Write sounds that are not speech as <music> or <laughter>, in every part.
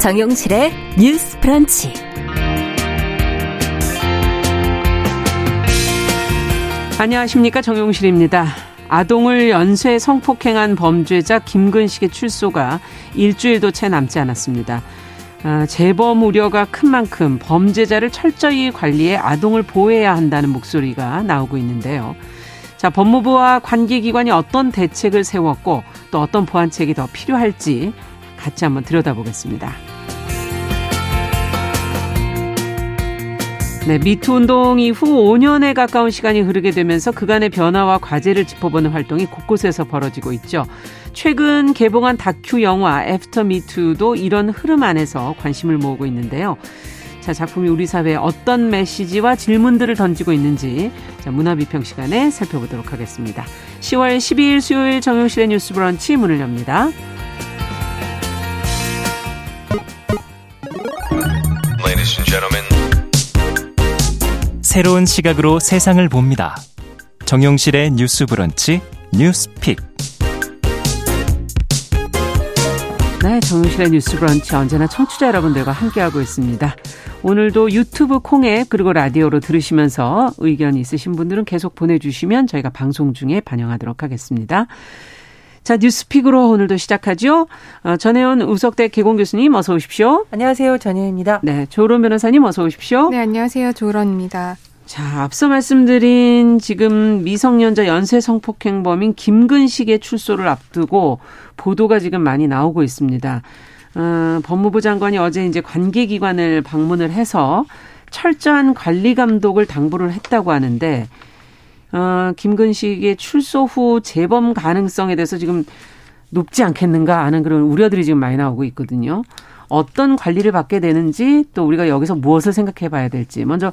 정용실의 뉴스 프런치. 안녕하십니까. 정용실입니다. 아동을 연쇄 성폭행한 범죄자 김근식의 출소가 일주일도 채 남지 않았습니다. 아, 재범 우려가 큰 만큼 범죄자를 철저히 관리해 아동을 보호해야 한다는 목소리가 나오고 있는데요. 자, 법무부와 관계기관이 어떤 대책을 세웠고 또 어떤 보완책이 더 필요할지 같이 한번 들여다보겠습니다. 네, 미투 운동 이후 5년에 가까운 시간이 흐르게 되면서 그간의 변화와 과제를 짚어보는 활동이 곳곳에서 벌어지고 있죠. 최근 개봉한 다큐 영화 애프터 미투도 이런 흐름 안에서 관심을 모으고 있는데요. 자, 작품이 우리 사회에 어떤 메시지와 질문들을 던지고 있는지 자, 문화비평 시간에 살펴보도록 하겠습니다. 10월 12일 수요일 정용실의 뉴스 브런치 문을 엽니다. 새로운 시각으로 세상을 봅니다. 정용실의 뉴스 브런치 뉴스픽. 네, 정용실의 뉴스 브런치 언제나 청취자 여러분들과 함께하고 있습니다. 오늘도 유튜브 콩앱 그리고 라디오로 들으시면서 의견 있으신 분들은 계속 보내주시면 저희가 방송 중에 반영하도록 하겠습니다. 자, 뉴스픽으로 오늘도 시작하죠. 어, 전혜원 우석대 개공 교수님 어서 오십시오. 안녕하세요. 전혜입니다. 네, 조론 변호사님 어서 오십시오. 네, 안녕하세요. 조론입니다. 자, 앞서 말씀드린 지금 미성년자 연쇄 성폭행범인 김근식의 출소를 앞두고 보도가 지금 많이 나오고 있습니다. 어, 법무부 장관이 어제 이제 관계기관을 방문을 해서 철저한 관리 감독을 당부를 했다고 하는데 어, 김근식의 출소 후 재범 가능성에 대해서 지금 높지 않겠는가 하는 그런 우려들이 지금 많이 나오고 있거든요. 어떤 관리를 받게 되는지 또 우리가 여기서 무엇을 생각해 봐야 될지 먼저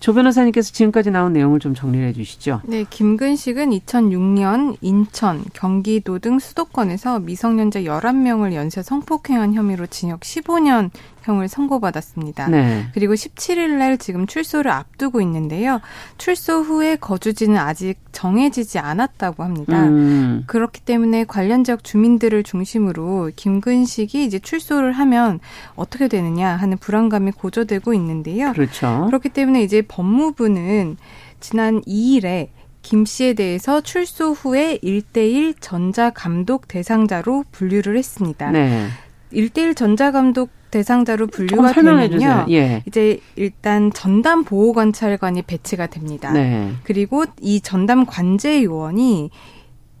조 변호사님께서 지금까지 나온 내용을 좀 정리해 주시죠. 네, 김근식은 2006년 인천, 경기도 등 수도권에서 미성년자 11명을 연쇄 성폭행한 혐의로 징역 15년 형을 선고받았습니다. 네. 그리고 17일 날 지금 출소를 앞두고 있는데요. 출소 후에 거주지는 아직 정해지지 않았다고 합니다. 음. 그렇기 때문에 관련 지역 주민들을 중심으로 김근식이 이제 출소를 하면 어떻게 되느냐 하는 불안감이 고조되고 있는데요. 그렇죠. 그렇기 때문에 이제 법무부는 지난 2일에 김 씨에 대해서 출소 후에 1대1 전자감독 대상자로 분류를 했습니다. 네. 1대1 전자감독 대상자로 분류가 되면요. 예. 이제 일단 전담 보호 관찰관이 배치가 됩니다. 네. 그리고 이 전담 관제 요원이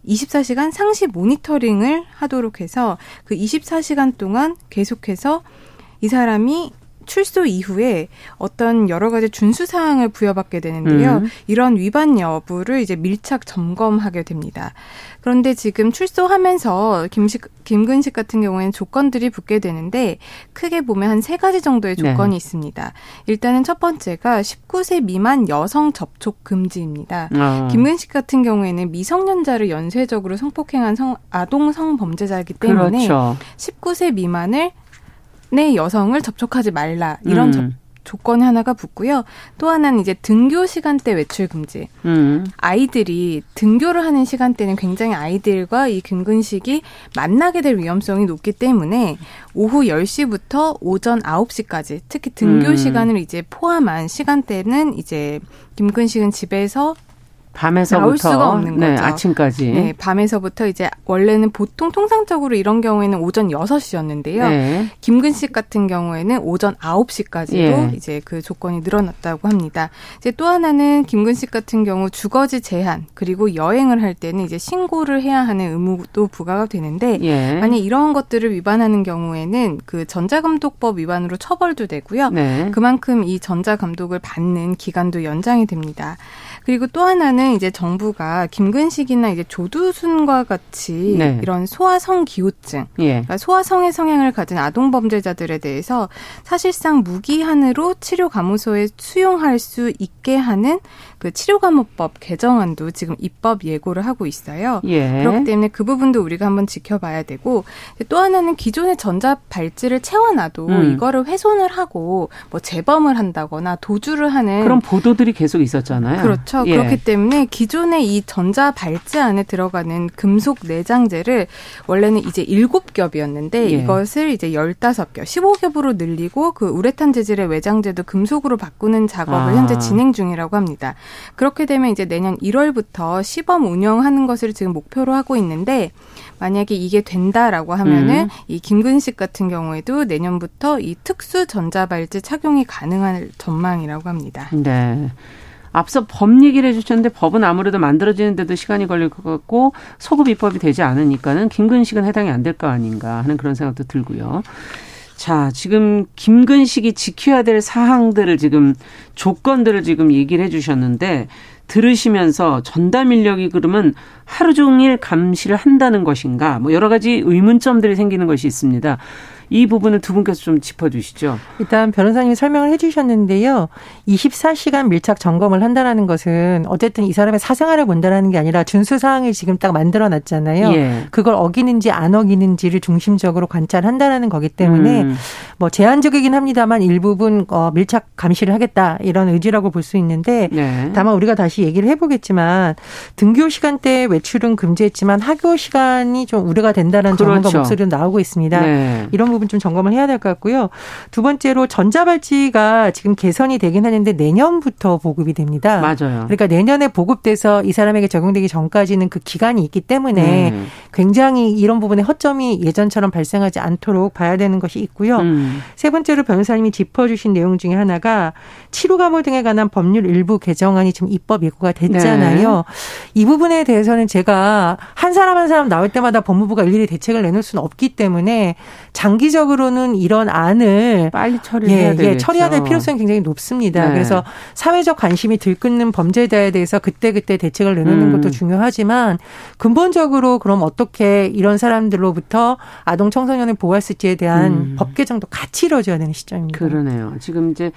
24시간 상시 모니터링을 하도록 해서 그 24시간 동안 계속해서 이 사람이 출소 이후에 어떤 여러 가지 준수 사항을 부여받게 되는데요. 음. 이런 위반 여부를 이제 밀착 점검하게 됩니다. 그런데 지금 출소하면서 김식 김근식 같은 경우에는 조건들이 붙게 되는데 크게 보면 한 세 가지 정도의 네. 조건이 네. 있습니다. 일단은 첫 번째가 19세 미만 여성 접촉 금지입니다. 어. 김근식 같은 경우에는 미성년자를 연쇄적으로 성폭행한 성, 아동 성범죄자이기 때문에 그렇죠. 19세 미만을 내 여성을 접촉하지 말라 이런 음. 접, 조건 하나가 붙고요. 또 하나는 이제 등교 시간대 외출 금지. 음. 아이들이 등교를 하는 시간대는 굉장히 아이들과 이 김근식이 만나게 될 위험성이 높기 때문에 오후 10시부터 오전 9시까지 특히 등교 음. 시간을 이제 포함한 시간대는 이제 김근식은 집에서 밤에서부터 나올 수가 없는 네, 거죠. 아침까지. 네, 밤에서부터 이제 원래는 보통 통상적으로 이런 경우에는 오전 6시였는데요. 네. 김근식 같은 경우에는 오전 9시까지도 예. 이제 그 조건이 늘어났다고 합니다. 이제 또 하나는 김근식 같은 경우 주거지 제한 그리고 여행을 할 때는 이제 신고를 해야 하는 의무도 부과가 되는데 예. 만약 이런 것들을 위반하는 경우에는 그 전자감독법 위반으로 처벌도 되고요. 네. 그만큼 이 전자감독을 받는 기간도 연장이 됩니다. 그리고 또 하나는 이제 정부가 김근식이나 이제 조두순과 같이 네. 이런 소아성 기호증, 예. 그러니까 소아성의 성향을 가진 아동 범죄자들에 대해서 사실상 무기한으로 치료 감호소에 수용할 수 있게 하는 그 치료 감호법 개정안도 지금 입법 예고를 하고 있어요. 예. 그렇기 때문에 그 부분도 우리가 한번 지켜봐야 되고 또 하나는 기존의 전자 발찌를 채워놔도 음. 이거를 훼손을 하고 뭐 재범을 한다거나 도주를 하는 그런 보도들이 계속 있었잖아요. 그렇죠. 그렇죠. 예. 그렇기 때문에 기존의 이 전자 발찌 안에 들어가는 금속 내장재를 원래는 이제 7겹이었는데 예. 이것을 이제 15겹, 15겹으로 늘리고 그 우레탄 재질의 외장재도 금속으로 바꾸는 작업을 아. 현재 진행 중이라고 합니다. 그렇게 되면 이제 내년 1월부터 시범 운영하는 것을 지금 목표로 하고 있는데 만약에 이게 된다라고 하면은 음. 이 김근식 같은 경우에도 내년부터 이 특수 전자발찌 착용이 가능한 전망이라고 합니다. 네. 앞서 법 얘기를 해주셨는데 법은 아무래도 만들어지는데도 시간이 걸릴 것 같고 소급 입법이 되지 않으니까는 김근식은 해당이 안 될 거 아닌가 하는 그런 생각도 들고요. 자, 지금 김근식이 지켜야 될 사항들을 지금 조건들을 지금 얘기를 해 주셨는데 들으시면서 전담 인력이 그러면 하루 종일 감시를 한다는 것인가 뭐 여러 가지 의문점들이 생기는 것이 있습니다. 이 부분을 두 분께서 좀 짚어주시죠. 일단 변호사님이 설명을 해주셨는데요. 24시간 밀착 점검을 한다라는 것은 어쨌든 이 사람의 사생활을 본다라는 게 아니라 준수 사항을 지금 딱 만들어놨잖아요. 예. 그걸 어기는지 안 어기는지를 중심적으로 관찰한다라는 거기 때문에 음. 뭐 제한적이긴 합니다만 일부분 어, 밀착 감시를 하겠다 이런 의지라고 볼 수 있는데 네. 다만 우리가 다시 얘기를 해보겠지만 등교 시간대 외출은 금지했지만 학교 시간이 좀 우려가 된다는 그렇죠. 전문가 목소리도 나오고 있습니다. 네. 이런 부분 좀 점검을 해야 될 것 같고요. 두 번째로 전자발찌가 지금 개선이 되긴 하는데 내년부터 보급이 됩니다. 맞아요. 그러니까 내년에 보급돼서 이 사람에게 적용되기 전까지는 그 기간이 있기 때문에 음. 굉장히 이런 부분에 허점이 예전처럼 발생하지 않도록 봐야 되는 것이 있고요. 음. 세 번째로 변호사님이 짚어주신 내용 중에 하나가 치료 감호 등에 관한 법률 일부 개정안이 지금 입법 예고가 됐잖아요. 네. 이 부분에 대해서는 제가 한 사람 한 사람 나올 때마다 법무부가 일일이 대책을 내놓을 수는 없기 때문에 장기 장기적으로는 이런 안을 빨리 처리해야 예, 예, 처리해야 될 필요성이 굉장히 높습니다. 네. 그래서 사회적 관심이 들끓는 범죄자에 대해서 그때그때 대책을 내놓는 음. 것도 중요하지만 근본적으로 그럼 어떻게 이런 사람들로부터 아동 청소년을 있지에 대한 음. 법 개정도 같이 이루어져야 되는 시점입니다. 그러네요. 지금 이제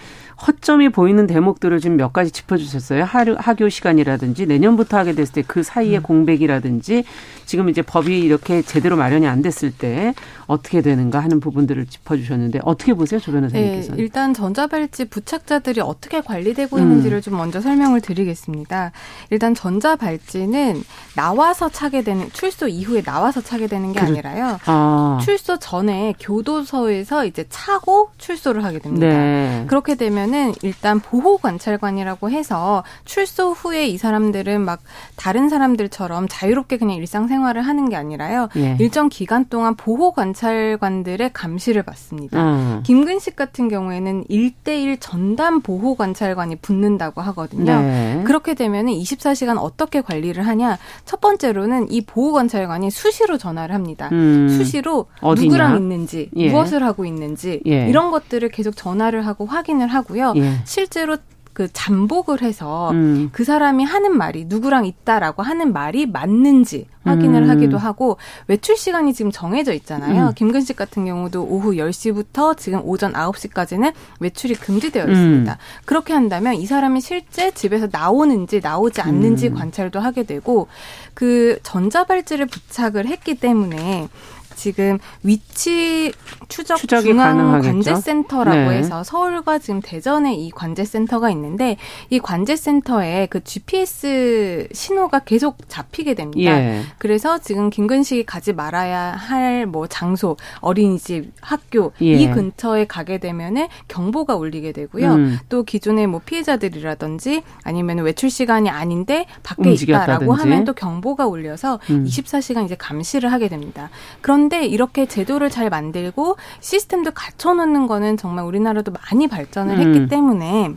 허점이 보이는 대목들을 지금 몇 가지 짚어주셨어요. 하루, 학교 시간이라든지 내년부터 하게 됐을 때 그 사이에 음. 공백이라든지 지금 이제 법이 이렇게 제대로 마련이 안 됐을 때 어떻게 되는가 하는 부분들을 짚어주셨는데 어떻게 보세요, 조 변호사님께서? 네, 일단 전자발찌 부착자들이 어떻게 관리되고 있는지를 음. 좀 먼저 설명을 드리겠습니다. 일단 전자발찌는 나와서 차게 되는 출소 이후에 나와서 차게 되는 게 그렇, 아니라요. 아. 출소 전에 교도소에서 이제 차고 출소를 하게 됩니다. 네. 그렇게 되면은 일단 보호 관찰관이라고 해서 출소 후에 이 사람들은 막 다른 사람들처럼 자유롭게 그냥 일상생활을 하는 게 아니라요. 예. 일정 기간 동안 보호 관찰 관들의 감시를 받습니다. 음. 김근식 같은 경우에는 1대1 전담 보호 관찰관이 붙는다고 하거든요. 네. 그렇게 되면은 24시간 어떻게 관리를 하냐? 첫 번째로는 이 보호 관찰관이 수시로 전화를 합니다. 음. 수시로 어디냐? 누구랑 있는지, 예. 무엇을 하고 있는지 예. 이런 것들을 계속 전화를 하고 확인을 하고요. 예. 실제로 그 잠복을 해서 음. 그 사람이 하는 말이 누구랑 있다라고 하는 말이 맞는지 확인을 음. 하기도 하고 외출 시간이 지금 정해져 있잖아요. 음. 김근식 같은 경우도 오후 10시부터 지금 오전 9시까지는 외출이 금지되어 음. 있습니다. 그렇게 한다면 이 사람이 실제 집에서 나오는지 나오지 않는지 음. 관찰도 하게 되고 그 전자발찌를 부착을 했기 때문에 지금 위치 추적 중앙 관제센터라고 네. 해서 서울과 지금 대전에 이 관제센터가 있는데 이 관제센터에 그 GPS 신호가 계속 잡히게 됩니다. 예. 그래서 지금 김근식이 가지 말아야 할 뭐 장소, 어린이집, 학교 예. 이 근처에 가게 되면은 경보가 울리게 되고요. 음. 또 기존의 뭐 피해자들이라든지 아니면 외출 시간이 아닌데 밖에 움직였다든지. 있다라고 하면 또 경보가 울려서 음. 24시간 이제 감시를 하게 됩니다. 그런데 그런데 이렇게 제도를 잘 만들고 시스템도 갖춰놓는 거는 정말 우리나라도 많이 발전을 했기 음. 때문에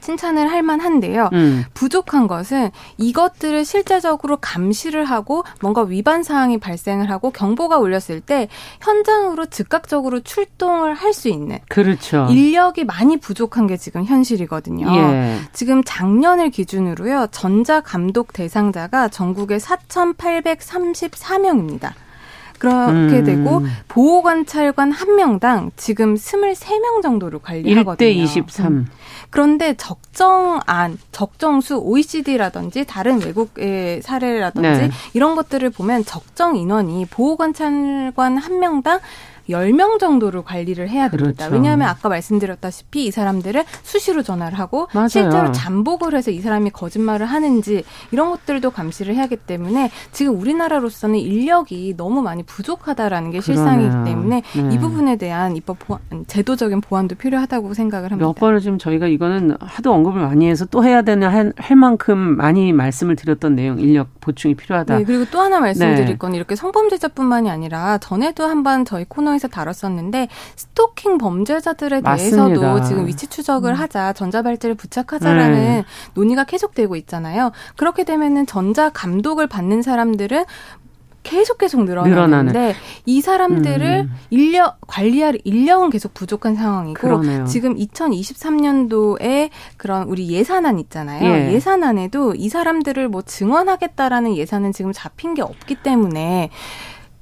칭찬을 할 만한데요. 음. 부족한 것은 이것들을 실제적으로 감시를 하고 뭔가 위반 사항이 발생을 하고 경보가 울렸을 때 현장으로 즉각적으로 출동을 할 수 있는 그렇죠. 인력이 많이 부족한 게 지금 현실이거든요. 예. 지금 작년을 기준으로요. 전자 감독 대상자가 전국에 4,834명입니다. 그렇게 음. 되고 보호 관찰관 한 명당 지금 23명 정도를 관리하거든요. 1대 23. 음. 그런데 적정안, 적정수 OECD라든지 다른 외국의 사례라든지 네. 이런 것들을 보면 적정 인원이 보호 관찰관 한 명당 10명 정도를 관리를 해야 됩니다. 그렇죠. 왜냐하면 아까 말씀드렸다시피 이 사람들은 수시로 전화를 하고 맞아요. 실제로 잠복을 해서 이 사람이 거짓말을 하는지 이런 것들도 감시를 해야 하기 때문에 지금 우리나라로서는 인력이 너무 많이 부족하다라는 게 실상이기 그러네요. 때문에 네. 이 부분에 대한 입법 보완, 제도적인 보완도 필요하다고 생각을 합니다. 몇 번을 지금 저희가 이거는 하도 언급을 많이 해서 또 해야 되는 할, 할 만큼 많이 말씀을 드렸던 내용 인력 보충이 필요하다. 네, 그리고 또 하나 말씀드릴 네. 건 이렇게 성범죄자뿐만이 아니라 전에도 한번 저희 코너 에서 다뤘었는데 스토킹 범죄자들에 맞습니다. 대해서도 지금 위치 추적을 음. 하자 전자발찌를 부착하자라는 네. 논의가 계속되고 있잖아요. 그렇게 되면은 전자 감독을 받는 사람들은 계속 계속 늘어나는데 이 사람들을 음. 인력 관리할 인력은 계속 부족한 상황이고 그러네요. 지금 2023년도에 그런 우리 예산안 있잖아요. 예. 예산안에도 이 사람들을 뭐 증언하겠다라는 예산은 지금 잡힌 게 없기 때문에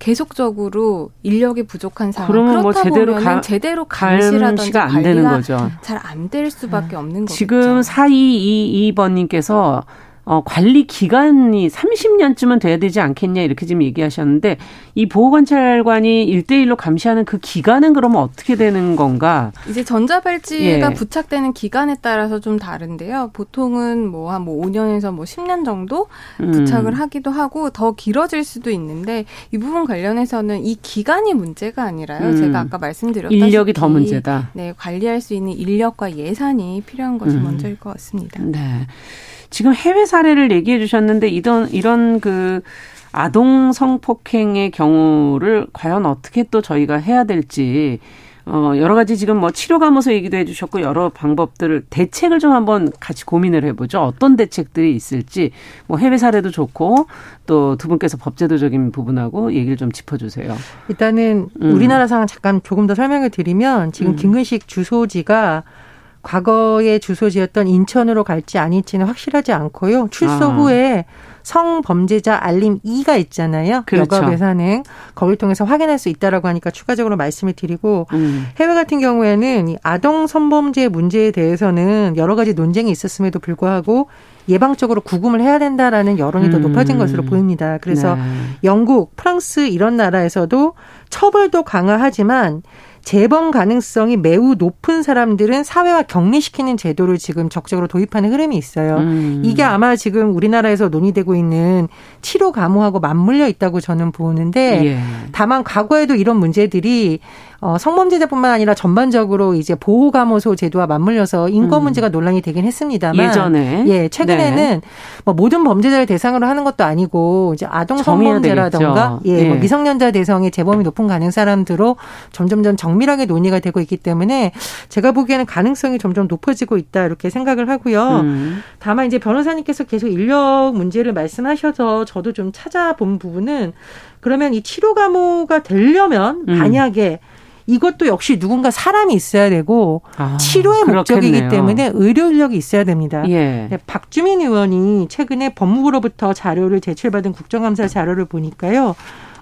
계속적으로 인력이 부족한 상황 그러면 뭐 제대로 가, 제대로 감시라든지 안 되는 거죠. 잘 안 될 수밖에 없는 거죠. 지금 4222번님께서 어, 관리 기간이 30년쯤은 돼야 되지 않겠냐 이렇게 지금 얘기하셨는데 이 보호관찰관이 일대일로 감시하는 그 기간은 그러면 어떻게 되는 건가? 이제 전자발찌가 예. 부착되는 기간에 따라서 좀 다른데요. 보통은 뭐 한뭐 뭐 5년에서 뭐 10년 정도 음. 부착을 음. 하기도 하고 더 길어질 수도 있는데 이 부분 관련해서는 이 기간이 문제가 아니라요. 음. 제가 아까 말씀드렸다시피 인력이 더 문제다. 네, 관리할 수 있는 인력과 예산이 필요한 것이 음. 먼저일 것 같습니다. 네. 지금 해외 사례를 얘기해 주셨는데 이런 이런 그 아동 성폭행의 경우를 과연 어떻게 또 저희가 해야 될지 어 여러 가지 지금 뭐 치료 감호소 얘기도 해 주셨고 여러 방법들을 대책을 좀 한번 같이 고민을 해 보죠. 어떤 대책들이 있을지 뭐 해외 사례도 좋고 또 두 분께서 법제도적인 부분하고 얘기를 좀 짚어 주세요. 일단은 음. 우리나라 상황 잠깐 조금 더 설명을 드리면 지금 음. 김근식 주소지가 과거의 주소지였던 인천으로 갈지 아닐지는 확실하지 않고요. 출소 아. 후에 성범죄자 알림 2가 있잖아요. 그렇죠. 여가 배산행 거기를 통해서 확인할 수 있다라고 하니까 추가적으로 말씀을 드리고 음. 해외 같은 경우에는 이 아동 성범죄 문제에 대해서는 여러 가지 논쟁이 있었음에도 불구하고 예방적으로 구금을 해야 된다라는 여론이 음. 더 높아진 것으로 보입니다. 그래서 네. 영국, 프랑스 이런 나라에서도 처벌도 강화하지만 재범 가능성이 매우 높은 사람들은 사회화 격리시키는 제도를 지금 적극적으로 도입하는 흐름이 있어요. 음. 이게 아마 지금 우리나라에서 논의되고 있는 치료 감호하고 맞물려 있다고 저는 보는데 예. 다만 과거에도 이런 문제들이 어, 성범죄자뿐만 아니라 전반적으로 이제 보호감호소 제도와 맞물려서 인권 음. 문제가 논란이 되긴 했습니다만 예전에 예 최근에는 네. 뭐 모든 범죄자를 대상으로 하는 것도 아니고 이제 아동 성범죄라던가 예, 예. 뭐 예. 미성년자 대상의 재범이 높은 가능 사람들로 점점점 정밀하게 논의가 되고 있기 때문에 제가 보기에는 가능성이 점점 높아지고 있다 이렇게 생각을 하고요. 음. 다만 이제 변호사님께서 계속 인력 문제를 말씀하셔서 저도 좀 찾아본 부분은 그러면 이 치료 감호가 되려면 음. 만약에 이것도 역시 누군가 사람이 있어야 되고 아, 치료의 그렇겠네요. 목적이기 때문에 의료 인력이 있어야 됩니다. 예. 네, 박주민 의원이 최근에 법무부로부터 자료를 제출받은 국정감사 자료를 보니까요.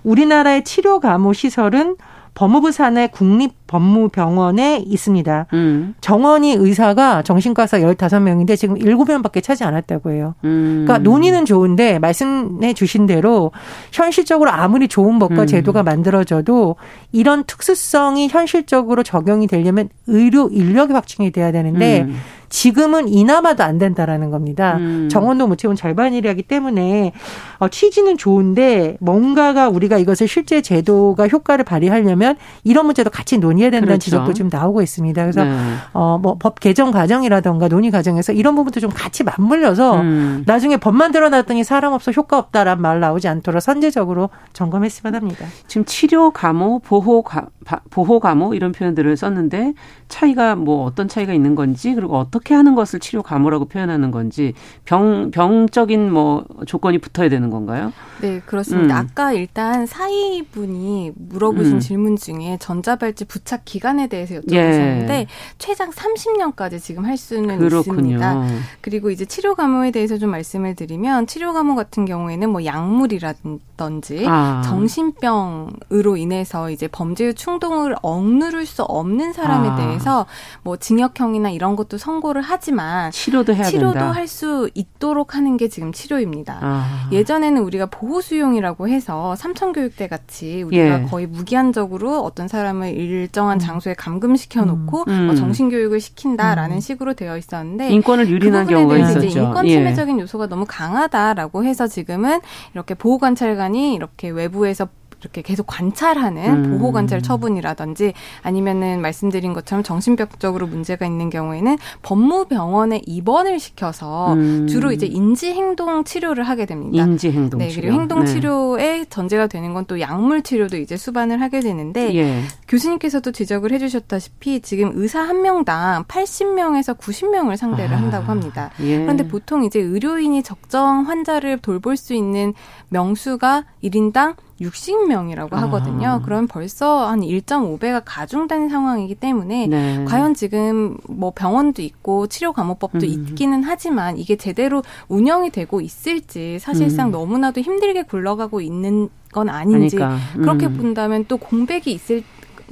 우리나라의 치료 감호 시설은 법무부 산의 국립법무병원에 있습니다. 음. 정원이 의사가 정신과사 15명인데 지금 7명밖에 차지 않았다고 해요. 음. 그러니까 논의는 좋은데 말씀해 주신 대로 현실적으로 아무리 좋은 법과 음. 제도가 만들어져도 이런 특수성이 현실적으로 적용이 되려면 의료 인력이 확충이 돼야 되는데 음. 지금은 이나마도 안 된다라는 겁니다. 음. 정원도 못 채운 절반이라기 때문에 어, 취지는 좋은데 뭔가가 우리가 이것을 실제 제도가 효과를 발휘하려면 이런 문제도 같이 논의해야 된다는 그렇죠. 지적도 지금 나오고 있습니다. 그래서 네. 어뭐 법 개정 과정이라던가 논의 과정에서 이런 부분도 좀 같이 맞물려서 음. 나중에 법 만 들어 놨더니 사람 없어 효과 없다라는 말 나오지 않도록 선제적으로 점검했으면 합니다. 지금 치료 감호, 보호 가, 보호 감호 이런 표현들을 썼는데 차이가 뭐 어떤 차이가 있는 건지 그리고 어 떻게 하는 것을 치료 감호라고 표현하는 건지 병 병적인 뭐 조건이 붙어야 되는 건가요? 네 그렇습니다. 음. 아까 일단 사이 분이 물어보신 음. 질문 중에 전자발찌 부착 기간에 대해서 여쭤보셨는데 예. 최장 30년까지 지금 할 수는 그렇군요. 있습니다. 그리고 이제 치료 감호에 대해서 좀 말씀을 드리면 치료 감호 같은 경우에는 뭐 약물이라든지 든지 아. 정신병으로 인해서 이제 범죄의 충동을 억누를 수 없는 사람에 아. 대해서 뭐 징역형이나 이런 것도 선고를 하지만 치료도 해야 치료도 할 수 있도록 하는 게 지금 치료입니다. 아. 예전에는 우리가 보호 수용이라고 해서 삼천 교육대 같이 우리가 예. 거의 무기한적으로 어떤 사람을 일정한 음. 장소에 감금시켜 놓고 음. 뭐 정신 교육을 시킨다라는 음. 식으로 되어 있었는데 인권을 유린한 그 경우가 있었죠. 인권 침해적인 예. 요소가 너무 강하다라고 해서 지금은 이렇게 보호 관찰관 이 이렇게 외부에서 이렇게 계속 관찰하는 음. 보호 관찰 처분이라든지 아니면은 말씀드린 것처럼 정신병적으로 문제가 있는 경우에는 법무병원에 입원을 시켜서 음. 주로 이제 인지 행동 치료를 하게 됩니다. 인지 행동 네, 그리고 행동 치료의 네. 전제가 되는 건 또 약물 치료도 이제 수반을 하게 되는데 예. 교수님께서도 지적을 해 주셨다시피 지금 의사 한 명당 80명에서 90명을 상대를 아. 한다고 합니다. 예. 그런데 보통 이제 의료인이 적정 환자를 돌볼 수 있는 명수가 1인당 60명이라고 아. 하거든요. 아. 그럼 벌써 한 1.5배가 가중된 상황이기 때문에 네. 과연 지금 뭐 병원도 있고 치료 감호법도 음. 있기는 하지만 이게 제대로 운영이 되고 있을지 사실상 음. 너무나도 힘들게 굴러가고 있는 건 아닌지 그러니까. 음. 그렇게 본다면 또 공백이 있을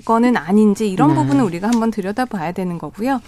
거는 아닌지 이런 네. 부분을 우리가 한번 들여다봐야 되는 거고요.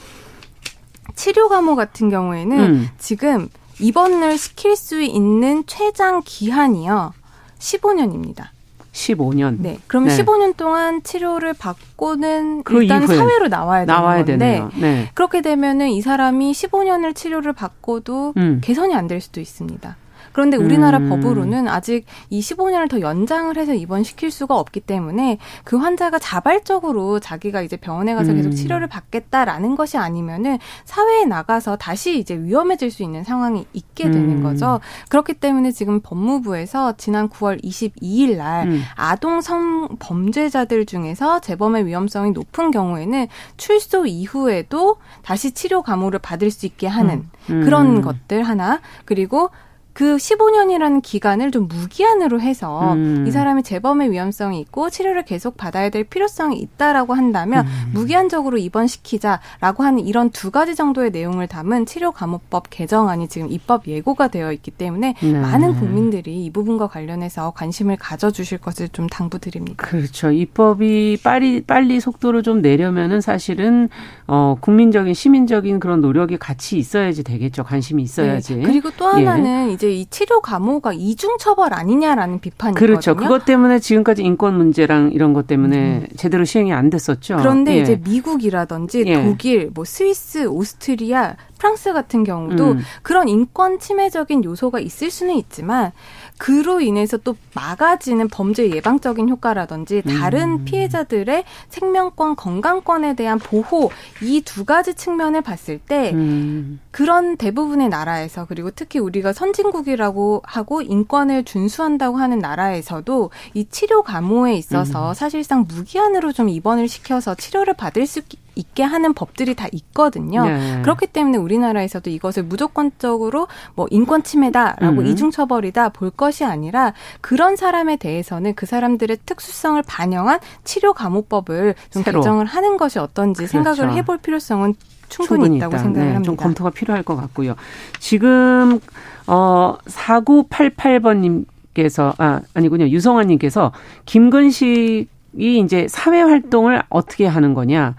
치료 감호 같은 경우에는 음. 지금 입원을 시킬 수 있는 최장 기한이요. 15년입니다. 15년. 네. 그럼 네. 15년 동안 치료를 받고는 그 일단 사회로 나와야 되는 나와야 건데 네. 그렇게 되면은 이 사람이 15년을 치료를 받고도 음. 개선이 안 될 수도 있습니다. 그런데 우리나라 음. 법으로는 아직 이 15년을 더 연장을 해서 입원시킬 수가 없기 때문에 그 환자가 자발적으로 자기가 이제 병원에 가서 계속 음. 치료를 받겠다라는 것이 아니면은 사회에 나가서 다시 이제 위험해질 수 있는 상황이 있게 되는 음. 거죠. 그렇기 때문에 지금 법무부에서 지난 9월 22일 날 음. 아동 성 범죄자들 중에서 재범의 위험성이 높은 경우에는 출소 이후에도 다시 치료 감호를 받을 수 있게 하는 음. 그런 음. 것들 하나 그리고 그 15년이라는 기간을 좀 무기한으로 해서 음. 이 사람이 재범의 위험성이 있고 치료를 계속 받아야 될 필요성이 있다라고 한다면 음. 무기한적으로 입원시키자라고 하는 이런 두 가지 정도의 내용을 담은 치료 감호법 개정안이 지금 입법 예고가 되어 있기 때문에 네. 많은 국민들이 이 부분과 관련해서 관심을 가져주실 것을 좀 당부드립니다. 그렇죠. 입법이 빨리 빨리 속도를 좀 내려면은 사실은 어 국민적인 시민적인 그런 노력이 같이 있어야지 되겠죠. 관심이 있어야지. 네. 그리고 또 하나는 예. 이제 이 치료 감호가 이중 처벌 아니냐라는 비판이 그렇죠. 그것 때문에 지금까지 인권 문제랑 이런 것 때문에 음. 제대로 시행이 안 됐었죠. 그런데 예. 이제 미국이라든지 예. 독일, 뭐 스위스, 오스트리아, 프랑스 같은 경우도 음. 그런 인권 침해적인 요소가 있을 수는 있지만 그로 인해서 또 막아지는 범죄 예방적인 효과라든지 다른 음. 피해자들의 생명권, 건강권에 대한 보호 이 두 가지 측면을 봤을 때 음. 그런 대부분의 나라에서 그리고 특히 우리가 선진국이라고 하고 인권을 준수한다고 하는 나라에서도 이 치료 감호에 있어서 음. 사실상 무기한으로 좀 입원을 시켜서 치료를 받을 수 있게 하는 법들이 다 있거든요. 네. 그렇기 때문에 우리나라에서도 이것을 무조건적으로 뭐 인권 침해다라고 음. 이중 처벌이다 볼 것이 아니라 그런 사람에 대해서는 그 사람들의 특수성을 반영한 치료 감호법을 좀 새로. 개정을 하는 것이 어떤지 그렇죠. 생각을 해볼 필요성은 충분히, 충분히 있다고 있다. 생각을 네, 합니다. 좀 검토가 필요할 것 같고요. 지금 어 4988번 님 께서 아 아니군요. 유성환 님께서 김근식이 이제 사회 활동을 어떻게 하는 거냐?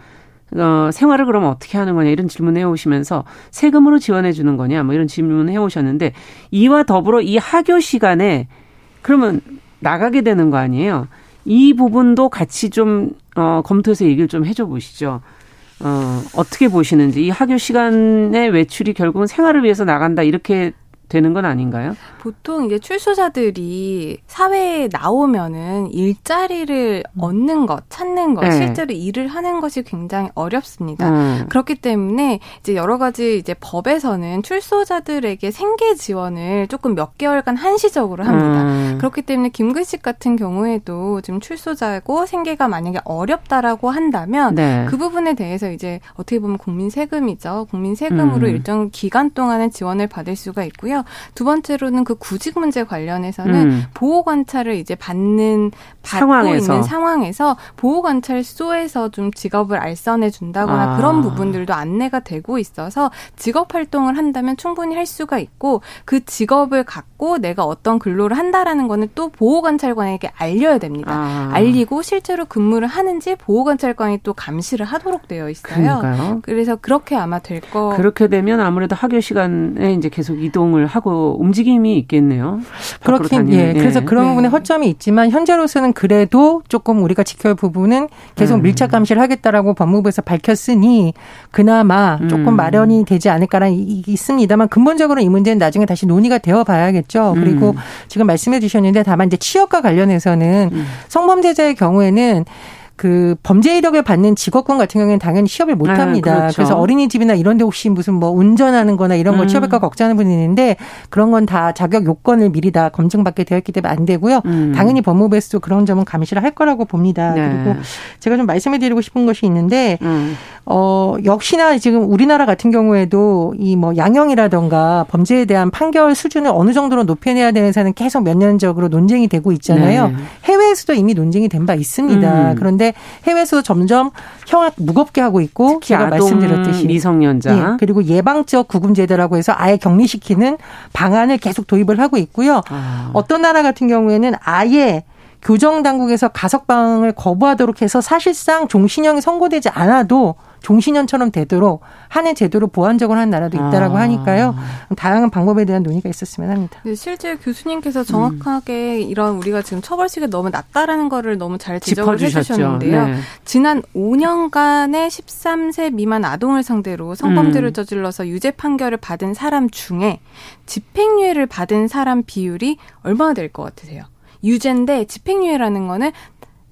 어, 생활을 그러면 어떻게 하는 거냐 이런 질문 해 오시면서 세금으로 지원해 주는 거냐 뭐 이런 질문 해 오셨는데 이와 더불어 이 학교 시간에 그러면 나가게 되는 거 아니에요? 이 부분도 같이 좀 어, 검토해서 얘기를 좀 해줘 보시죠. 어, 어떻게 보시는지 이 학교 시간의 외출이 결국은 생활을 위해서 나간다 이렇게 되는 건 아닌가요? 보통 이제 출소자들이 사회에 나오면은 일자리를 음. 얻는 것, 찾는 것, 네. 실제로 일을 하는 것이 굉장히 어렵습니다. 음. 그렇기 때문에 이제 여러 가지 이제 법에서는 출소자들에게 생계 지원을 조금 몇 개월간 한시적으로 합니다. 음. 그렇기 때문에 김근 식 같은 경우에도 지금 출소자고 생계가 만약에 어렵다라고 한다면 네. 그 부분에 대해서 이제 어떻게 보면 국민 세금이죠. 국민 세금으로 음. 일정 기간 동안은 지원을 받을 수가 있고요. 두 번째로는 그 구직 문제 관련해서는 음. 보호 관찰을 이제 받는 받고 상황에서. 있는 상황에서 보호 관찰소에서 좀 직업을 알선해 준다거나 아. 그런 부분들도 안내가 되고 있어서 직업 활동을 한다면 충분히 할 수가 있고 그 직업을 갖고 받고 내가 어떤 근로를 한다라는 거는 또 보호관찰관에게 알려야 됩니다. 아. 알리고 실제로 근무를 하는지 보호관찰관이 또 감시를 하도록 되어 있어요. 그러니까요. 그래서 그렇게 아마 될 거. 그렇게 되면 아무래도 학교 시간에 이제 계속 이동을 하고 움직임이 있겠네요. 그렇긴 예. 그래서 그런 네. 부분에 허점이 있지만 현재로서는 그래도 조금 우리가 지켜야 할 부분은 계속 음. 밀착 감시를 하겠다라고 법무부에서 밝혔으니 그나마 조금 음. 마련이 되지 않을까라는 있습니다만 근본적으로 이 문제는 나중에 다시 논의가 되어 봐야겠죠. 그리고 음. 지금 말씀해 주셨는데 다만 이제 취업과 관련해서는 음. 성범죄자의 경우에는 그 범죄 이력을 받는 직업군 같은 경우에는 당연히 취업을 못 아, 합니다. 아, 그렇죠. 그래서 어린이집이나 이런 데 혹시 무슨 뭐 운전하는 거나 이런 걸 음. 취업할까 걱정하는 분이 있는데 그런 건 다 자격 요건을 미리 다 검증받게 되었기 때문에 안 되고요. 음. 당연히 법무부에서도 그런 점은 감시를 할 거라고 봅니다. 네. 그리고 제가 좀 말씀해 드리고 싶은 것이 있는데 음. 어 역시나 지금 우리나라 같은 경우에도 이 뭐 양형이라던가 범죄에 대한 판결 수준을 어느 정도로 높여내야 되는사는 계속 몇 년적으로 논쟁이 되고 있잖아요. 네. 해외에서도 이미 논쟁이 된 바 있습니다. 음. 그런데 해외에서 점점 형을 무겁게 하고 있고 제가 말씀드렸듯이 미성년자 예, 그리고 예방적 구금제도라고 해서 아예 격리시키는 방안을 계속 도입을 하고 있고요. 아. 어떤 나라 같은 경우에는 아예 교정 당국에서 가석방을 거부하도록 해서 사실상 종신형이 선고되지 않아도 종신형처럼 되도록 하는 제도로 보완적으로 하는 나라도 있다라고 아. 하니까요. 다양한 방법에 대한 논의가 있었으면 합니다. 네, 실제 교수님께서 정확하게 음. 이런 우리가 지금 처벌식이 너무 낮다라는 거를 너무 잘 지적을 해주셨는데요. 네. 지난 5년간의 13세 미만 아동을 상대로 성범죄를 음. 저질러서 유죄 판결을 받은 사람 중에 집행유예를 받은 사람 비율이 얼마나 될 것 같으세요? 유죄인데 집행유예라는 거는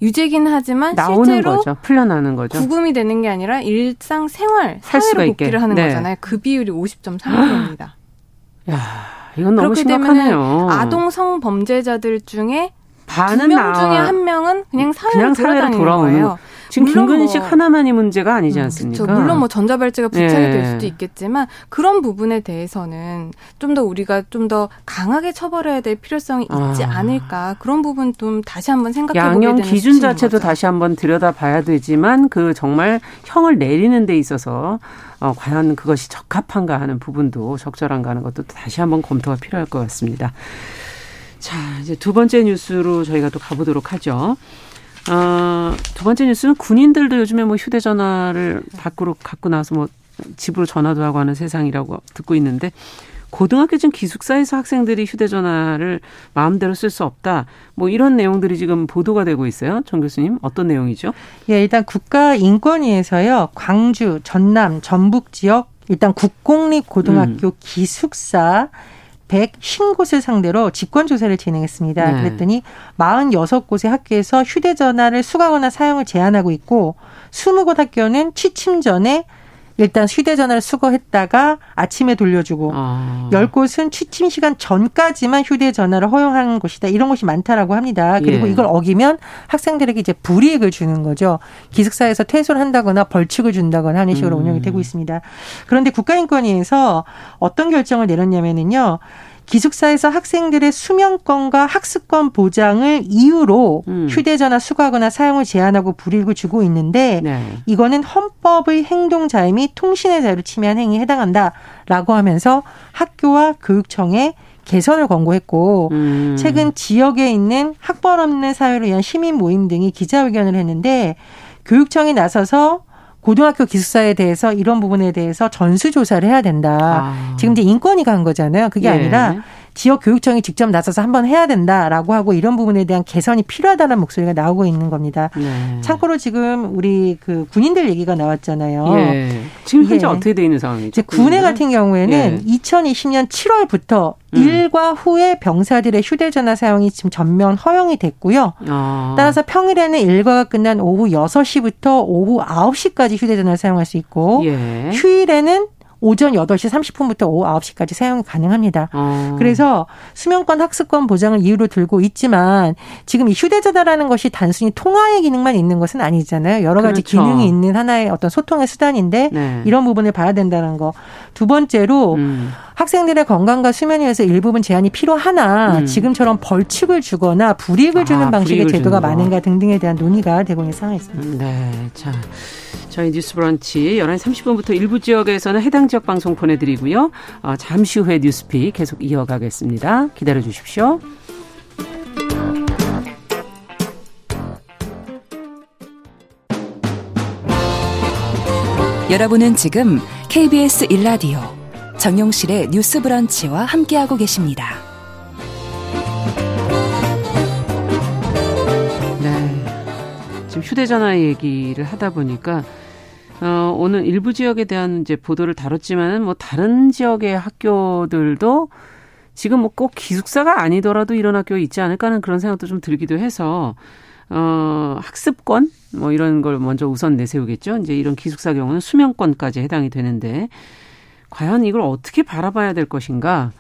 유죄긴 하지만 실제로 거죠. 풀려나는 거죠. 구금이 되는 게 아니라 일상 생활 사회로 복귀를. 하는 네. 거잖아요. 그 비율이 50.3%입니다. <gasps> 야, 이건 너무 심각하네요. 아동 성범죄자들 중에 반은2명 중에 한 명은 그냥 사회로, 그냥 사회로 돌아오는 거예요. 지금 김근식 뭐, 하나만이 문제가 아니지 음, 않습니까? 그렇죠. 물론 뭐 전자발찌가 부착이 예. 될 수도 있겠지만 그런 부분에 대해서는 좀 더 우리가 좀 더 강하게 처벌해야 될 필요성이 있지 아. 않을까 그런 부분 좀 다시 한번 생각해 보게 되는 양형 기준 자체도 거죠. 다시 한번 들여다봐야 되지만 그 정말 형을 내리는 데 있어서 어, 과연 그것이 적합한가 하는 부분도 적절한가 하는 것도 다시 한번 검토가 필요할 것 같습니다. 자, 이제 두 번째 뉴스로 저희가 또 가보도록 하죠. 어, 두 번째 뉴스는 군인들도 요즘에 뭐 휴대전화를 밖으로 갖고 나서 뭐 집으로 전화도 하고 하는 세상이라고 듣고 있는데 고등학교 중 기숙사에서 학생들이 휴대전화를 마음대로 쓸 수 없다. 뭐 이런 내용들이 지금 보도가 되고 있어요. 정 교수님 어떤 내용이죠? 예, 일단 국가인권위에서요. 광주, 전남, 전북 지역 일단 국공립 고등학교 음. 기숙사 150곳을 상대로 직권조사를 진행했습니다. 네. 그랬더니 46곳의 학교에서 휴대전화를 수거하거나 사용을 제한하고 있고 20곳 학교는 취침 전에 일단 휴대전화를 수거했다가 아침에 돌려주고 아. 10곳은 취침 시간 전까지만 휴대전화를 허용하는 곳이다. 이런 곳이 많다라고 합니다. 그리고 예. 이걸 어기면 학생들에게 이제 불이익을 주는 거죠. 기숙사에서 퇴소를 한다거나 벌칙을 준다거나 하는 식으로 음. 운영이 되고 있습니다. 그런데 국가인권위에서 어떤 결정을 내렸냐면은요. 기숙사에서 학생들의 수면권과 학습권 보장을 이유로 음. 휴대전화 수거하거나 사용을 제한하고 불이익을 주고 있는데 네. 이거는 헌법의 행동 자유 및 통신의 자유를 침해한 행위에 해당한다라고 하면서 학교와 교육청에 개선을 권고했고 음. 최근 지역에 있는 학벌 없는 사회를 위한 시민 모임 등이 기자회견을 했는데 교육청이 나서서 고등학교 기숙사에 대해서 이런 부분에 대해서 전수조사를 해야 된다. 아. 지금 이제 인권위가 한 거잖아요. 그게 예. 아니라 지역 교육청이 직접 나서서 한번 해야 된다라고 하고 이런 부분에 대한 개선이 필요하다는 목소리가 나오고 있는 겁니다. 네. 참고로 지금 우리 그 군인들 얘기가 나왔잖아요. 예. 지금 현재 어떻게 돼 있는 상황이죠? 군에 같은 경우에는 예. 2020년 7월부터 음. 일과 후에 병사들의 휴대전화 사용이 지금 전면 허용이 됐고요. 아. 따라서 평일에는 일과가 끝난 오후 6시부터 오후 9시까지 휴대전화를 사용할 수 있고 예. 휴일에는 오전 8시 30분부터 오후 9시까지 사용이 가능합니다. 어. 그래서 수면권 학습권 보장을 이유로 들고 있지만 지금 이 휴대전화라는 것이 단순히 통화의 기능만 있는 것은 아니잖아요. 여러 가지 그렇죠. 기능이 있는 하나의 어떤 소통의 수단인데 네. 이런 부분을 봐야 된다는 거. 두 번째로 음. 학생들의 건강과 수면에 의해서 일부분 제한이 필요하나 음. 지금처럼 벌칙을 주거나 불이익을 주는 아, 방식의 제도가 많은가 등등에 대한 논의가 되고 있는 상황이 있습니다. 네. 자, 저희 뉴스 브런치 11시 30분부터 일부 지역에서는 해당 해당 지역 방송 보내드리고요. 어, 잠시 후에 뉴스피 계속 이어가겠습니다. 기다려 주십시오. 여러분은 지금 KBS 일라디오 정용실의 뉴스 브런치와 함께하고 계십니다. 네. 지금 휴대전화 얘기를 하다 보니까 어, 오늘 일부 지역에 대한 이제 보도를 다뤘지만은 뭐 다른 지역의 학교들도 지금 뭐 꼭 기숙사가 아니더라도 이런 학교 있지 않을까 하는 그런 생각도 좀 들기도 해서 어, 학습권 뭐 이런 걸 먼저 우선 내세우겠죠. 이제 이런 기숙사 경우는 수면권까지 해당이 되는데 과연 이걸 어떻게 바라봐야 될 것인가?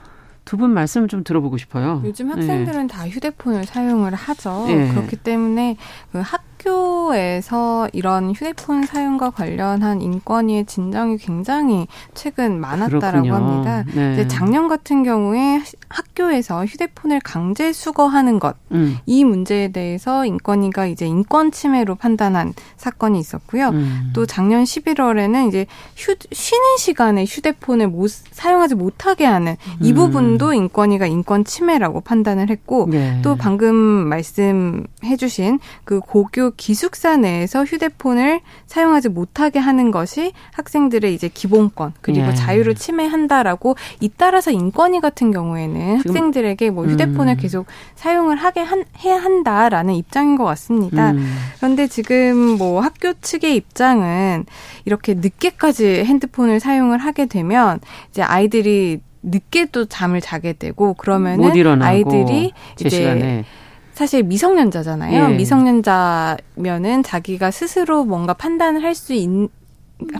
두 분 말씀을 좀 들어보고 싶어요. 요즘 학생들은 네. 다 휴대폰을 사용을 하죠. 네. 그렇기 때문에 그 학, 학교에서 이런 휴대폰 사용과 관련한 인권위의 진정이 굉장히 최근 많았다라고 그렇군요. 합니다. 네. 작년 같은 경우에 학교에서 휴대폰을 강제 수거하는 것, 음. 이 문제에 대해서 인권위가 이제 인권 침해로 판단한 사건이 있었고요. 음. 또 작년 11월에는 이제 휴, 쉬는 시간에 휴대폰을 못, 사용하지 못하게 하는 이 음. 부분도 인권위가 인권 침해라고 판단을 했고, 네. 또 방금 말씀해주신 그 고교 기숙사 내에서 휴대폰을 사용하지 못하게 하는 것이 학생들의 이제 기본권 그리고 예. 자유를 침해한다라고 잇따라서 인권위 같은 경우에는 학생들에게 뭐 휴대폰을 음. 계속 사용을 하게 한, 해야 한다라는 입장인 것 같습니다. 음. 그런데 지금 뭐 학교 측의 입장은 이렇게 늦게까지 핸드폰을 사용을 하게 되면 이제 아이들이 늦게 또 잠을 자게 되고 그러면은 아이들이 이제 시간에. 사실 미성년자잖아요. 예. 미성년자면은 자기가 스스로 뭔가 판단을 할수 있,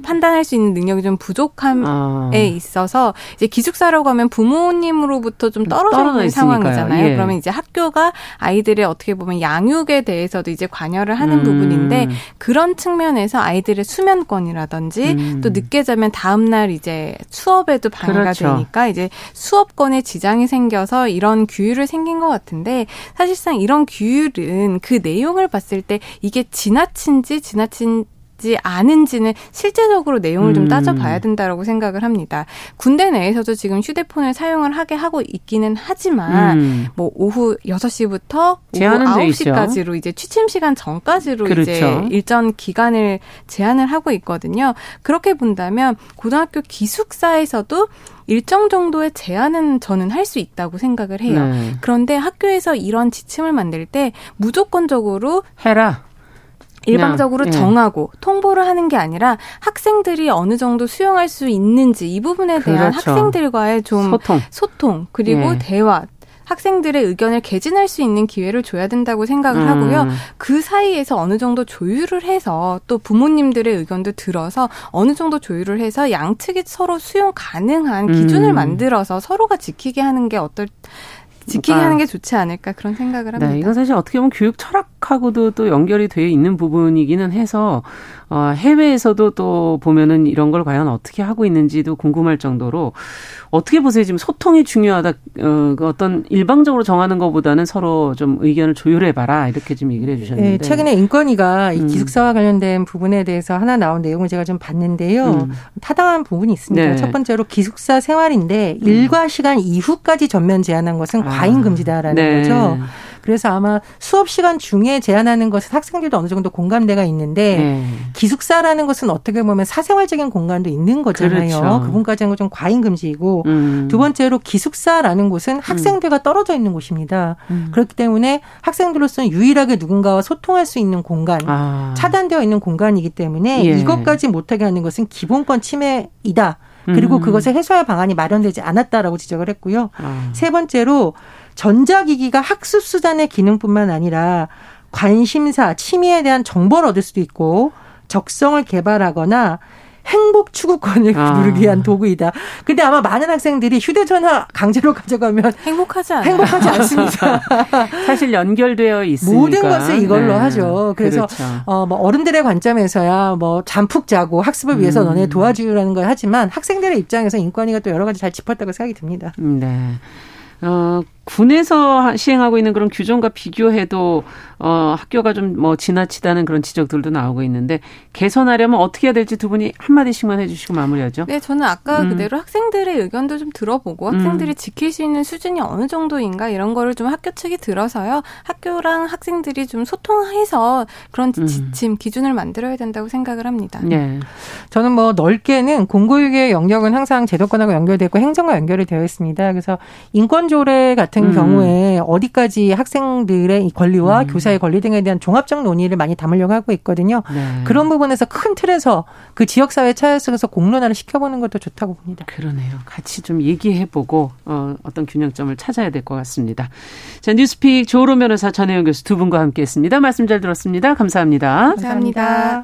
판단할 수 있는 능력이 좀 부족함에 아. 있어서 이제 기숙사라고 하면 부모님으로부터 좀 떨어져, 떨어져 있는 상황이잖아요. 예. 그러면 이제 학교가 아이들의 어떻게 보면 양육에 대해서도 이제 관여를 하는 음. 부분인데 그런 측면에서 아이들의 수면권이라든지 음. 또 늦게 자면 다음 날 이제 수업에도 방해가 그렇죠. 되니까 이제 수업권에 지장이 생겨서 이런 규율을 생긴 것 같은데 사실상 이런 규율은 그 내용을 봤을 때 이게 지나친지 지나친 지 않은지는 실제적으로 내용을 좀 음. 따져봐야 된다라고 생각을 합니다. 군대 내에서도 지금 휴대폰을 사용을 하게 하고 있기는 하지만 음. 뭐 오후 6시부터 오후 9시까지로 이제 취침 시간 전까지로 그렇죠. 이제 일정 기간을 제한을 하고 있거든요. 그렇게 본다면 고등학교 기숙사에서도 일정 정도의 제한은 저는 할 수 있다고 생각을 해요. 네. 그런데 학교에서 이런 지침을 만들 때 무조건적으로 해라. 일방적으로 예. 정하고 통보를 하는 게 아니라 학생들이 어느 정도 수용할 수 있는지 이 부분에 대한 그렇죠. 학생들과의 좀 소통, 소통 그리고 예. 대화 학생들의 의견을 개진할 수 있는 기회를 줘야 된다고 생각을 음. 하고요. 그 사이에서 어느 정도 조율을 해서 또 부모님들의 의견도 들어서 어느 정도 조율을 해서 양측이 서로 수용 가능한 기준을 음. 만들어서 서로가 지키게 하는 게 어떨 지키게 아. 하는 게 좋지 않을까 그런 생각을 합니다. 네, 이건 사실 어떻게 보면 교육 철학 하고도 또 연결이 되어 있는 부분이기는 해서 어, 해외에서도 또 보면은 이런 걸 과연 어떻게 하고 있는지도 궁금할 정도로 어떻게 보세요? 지금 소통이 중요하다. 어, 그 어떤 일방적으로 정하는 것보다는 서로 좀 의견을 조율해봐라 이렇게 좀 얘기를 해주셨는데. 네, 최근에 인권위가 음. 이 기숙사와 관련된 부분에 대해서 하나 나온 내용을 제가 좀 봤는데요. 음. 타당한 부분이 있습니다. 네. 첫 번째로 기숙사 생활인데 음. 일과 시간 이후까지 전면 제한한 것은 아. 과잉 금지다라는 네. 거죠. 그래서 아마 수업 시간 중에 제한하는 것은 학생들도 어느 정도 공감대가 있는데 네. 기숙사라는 것은 어떻게 보면 사생활적인 공간도 있는 거잖아요. 그렇죠. 그분까지 하는 건좀 과잉 금지이고 음. 두 번째로 기숙사라는 곳은 학생들과 떨어져 있는 곳입니다. 음. 그렇기 때문에 학생들로서는 유일하게 누군가와 소통할 수 있는 공간, 아. 차단되어 있는 공간이기 때문에 예. 이것까지 못하게 하는 것은 기본권 침해이다. 그리고 음. 그것을 해소할 방안이 마련되지 않았다라고 지적을 했고요. 아. 세 번째로 전자기기가 학습 수단의 기능뿐만 아니라 관심사, 취미에 대한 정보를 얻을 수도 있고 적성을 개발하거나 행복 추구권을 아. 누르기 위한 도구이다. 근데 아마 많은 학생들이 휴대전화 강제로 가져가면 행복하지 않아요. 행복하지 않습니다. <laughs> 사실 연결되어 있으니까 모든 것을 이걸로 네. 하죠. 그래서 그렇죠. 어뭐 어른들의 관점에서야 뭐 잠푹 자고 학습을 위해서 음. 너네 도와주라는 걸 하지만 학생들의 입장에서 인권위가 또 여러 가지 잘 짚었다고 생각이 듭니다. 네. 어, 군에서 시행하고 있는 그런 규정과 비교해도 어, 학교가 좀 뭐 지나치다는 그런 지적들도 나오고 있는데 개선하려면 어떻게 해야 될지 두 분이 한 마디씩만 해주시고 마무리하죠. 네, 저는 아까 음. 그대로 학생들의 의견도 좀 들어보고 학생들이 음. 지킬 수 있는 수준이 어느 정도인가 이런 거를 좀 학교 측이 들어서요. 학교랑 학생들이 좀 소통해서 그런 음. 지침 음. 기준을 만들어야 된다고 생각을 합니다. 네, 저는 뭐 넓게는 공교육의 영역은 항상 제도권하고 연결되고 행정과 연결이 되어 있습니다. 그래서 인권 조례 같은 음. 경우에 어디까지 학생들의 권리와 음. 교사의 권리 등에 대한 종합적 논의를 많이 담으려고 하고 있거든요. 네. 그런 부분에서 큰 틀에서 그 지역 사회 차에 속에서 공론화를 시켜보는 것도 좋다고 봅니다. 그러네요. 같이 좀 얘기해보고 어, 어떤 균형점을 찾아야 될 것 같습니다. 자 뉴스픽 조로 변호사 전혜영 교수 두 분과 함께했습니다. 말씀 잘 들었습니다. 감사합니다. 감사합니다.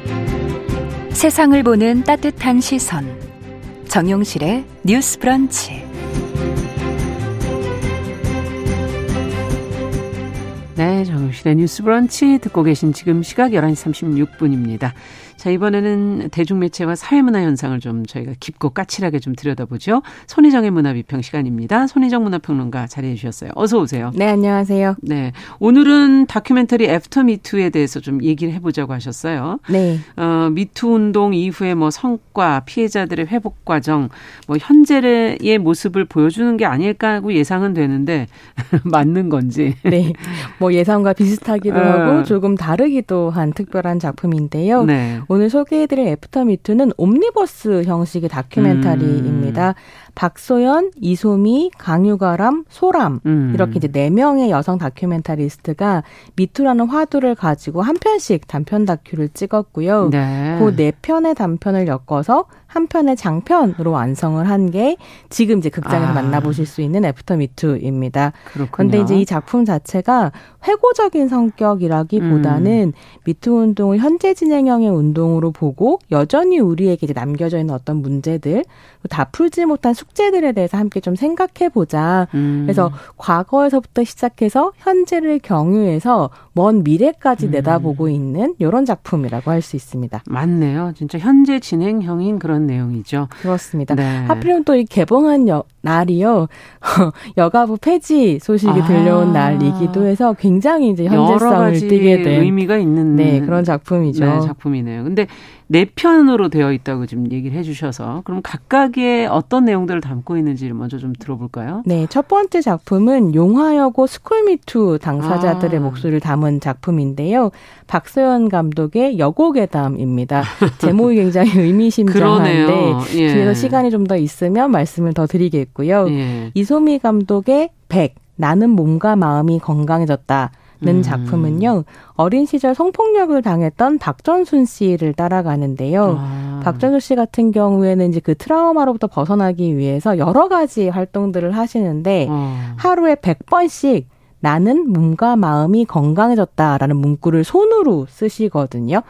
세상을 보는 따뜻한 시선. 정용실의 뉴스 브런치. 네, 정용실의 뉴스 브런치 듣고 계신 지금 시각 11시 36분입니다. 자, 이번에는 대중매체와 사회문화 현상을 좀 저희가 깊고 까칠하게 좀 들여다보죠. 손희정의 문화비평 시간입니다. 손희정 문화평론가 자리해 주셨어요. 어서 오세요. 네, 안녕하세요. 네. 오늘은 다큐멘터리 애프터 미투에 대해서 좀 얘기를 해보자고 하셨어요. 네. 어, 미투 운동 이후에 뭐 성과, 피해자들의 회복 과정, 뭐 현재의 모습을 보여주는 게 아닐까 하고 예상은 되는데 <laughs> 맞는 건지. 네. 뭐 예상과 비슷하기도 어. 하고 조금 다르기도 한 특별한 작품인데요. 네. 오늘 소개해드릴 애프터 미투는 옴니버스 형식의 다큐멘터리입니다. 음. 박소현, 이솜이, 강유가람, 소람 음. 이렇게 이제 네 명의 여성 documentarist가 미투라는 화두를 가지고 한 편씩 단편 다큐를 찍었고요. 네. 그 네 편의 단편을 엮어서 한 편의 장편으로 완성을 한 게 지금 이제 극장에서 아. 만나보실 수 있는 애프터 미투입니다. 그런데 이제 이 작품 자체가 회고적인 성격이라기보다는 음. 미투 운동을 현재 진행형의 운동으로 보고 여전히 우리에게 이제 남겨져 있는 어떤 문제들 다 풀지 못한 숙제들에 대해서 함께 좀 생각해 보자. 음. 그래서 과거에서부터 시작해서 현재를 경유해서 먼 미래까지 음. 내다보고 있는 이런 작품이라고 할 수 있습니다. 맞네요. 진짜 현재 진행형인 그런 내용이죠. 그렇습니다. 네. 하필이면 또 이 개봉한 여, 날이요. <laughs> 여가부 폐지 소식이 아. 들려온 날이기도 해서 굉장히 이제 현재성을 띠게 된 의미가 있는 네, 그런 작품이죠. 네, 작품이네요. 근데 네 편으로 되어 있다고 지금 얘기를 해주셔서 그럼 각각의 어떤 내용들을 담고 있는지를 먼저 좀 들어볼까요? 네, 첫 번째 작품은 용화여고 스쿨미투 당사자들의 아. 목소리를 담은 작품인데요. 박소현 감독의 여고괴담입니다. <laughs> 제목이 굉장히 의미심장한데 예. 뒤에서 시간이 좀 더 있으면 말씀을 더 드리겠고요. 예. 이솜이 감독의 백 나는 몸과 마음이 건강해졌다. 는 음. 작품은요 어린 시절 성폭력을 당했던 박전순 씨를 따라가는데요. 아. 박전순 씨 같은 경우에는 이제 그 트라우마로부터 벗어나기 위해서 여러 가지 활동들을 하시는데 어. 하루에 100번씩 나는 몸과 마음이 건강해졌다라는 문구를 손으로 쓰시거든요.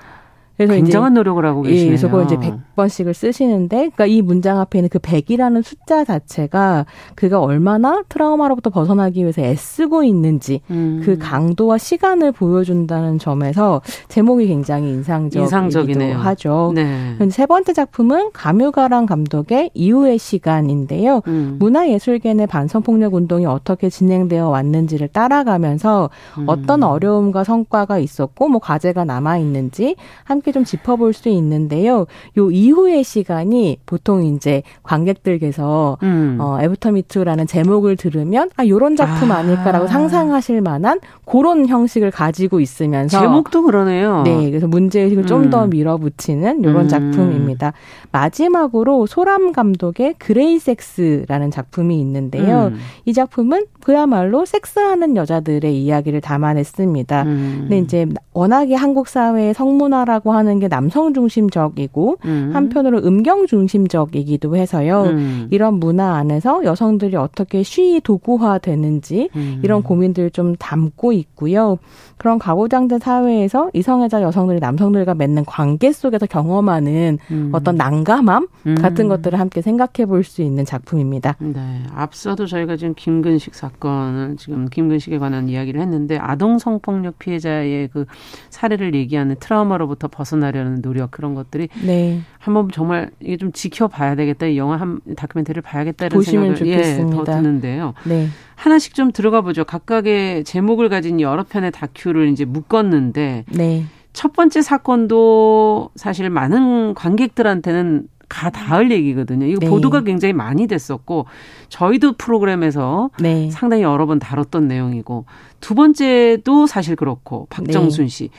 그래서 굉장한 노력을 하고 계시네요. 예, 그래서 그걸 이제 100번씩을 쓰시는데 그러니까 이 문장 앞에 있는 그 100이라는 숫자 자체가 그가 얼마나 트라우마로부터 벗어나기 위해서 애쓰고 있는지 음. 그 강도와 시간을 보여준다는 점에서 제목이 굉장히 인상적이기도 인상적이네요. 하죠. 네. 세 번째 작품은 가뮤가랑 감독의 이후의 시간인데요. 음. 문화예술계 내 반성폭력 운동이 어떻게 진행되어 왔는지를 따라가면서 음. 어떤 어려움과 성과가 있었고 뭐 과제가 남아 있는지 함께 좀 짚어볼 수 있는데요. 요 이후의 시간이 보통 이제 관객들께서 음. 어, 애프터 미투라는 제목을 들으면 아 요런 작품 아. 닐까라고 상상하실 만한 그런 형식을 가지고 있으면서 제목도 그러네요. 네, 그래서 문제 의식을 음. 좀더 밀어붙이는 요런 음. 작품입니다. 마지막으로 소람 감독의 그레이 섹스라는 작품이 있는데요. 음. 이 작품은 그야말로 섹스하는 여자들의 이야기를 담아냈습니다. 음. 근데 이제 워낙에 한국 사회의 성문화라고 하는 하는 게 남성 중심적이고 음. 한편으로 음경 중심적이기도 해서요. 음. 이런 문화 안에서 여성들이 어떻게 쉬이 도구화 되는지 음. 이런 고민들을 좀 담고 있고요. 그런 가고장된 사회에서 이성애자 여성들이 남성들과 맺는 관계 속에서 경험하는 음. 어떤 난감함 음. 같은 것들을 함께 생각해 볼 수 있는 작품입니다. 네. 앞서도 저희가 지금 김근식 사건을 지금 김근식에 관한 이야기를 했는데 아동 성폭력 피해자의 그 사례를 얘기하는 트라우마로부터 벗어나려는 노력 그런 것들이 네. 한번 정말 이게 좀 지켜봐야 되겠다. 이 영화 한 다큐멘터리를 봐야겠다는 생각을 예, 더 드는데요. 네. 하나씩 좀 들어가 보죠. 각각의 제목을 가진 여러 편의 다큐를 이제 묶었는데 네. 첫 번째 사건도 사실 많은 관객들한테는 가 닿을 얘기거든요. 이거 네. 보도가 굉장히 많이 됐었고 저희도 프로그램에서 네. 상당히 여러 번 다뤘던 내용이고 두 번째도 사실 그렇고 박정순 네. 씨.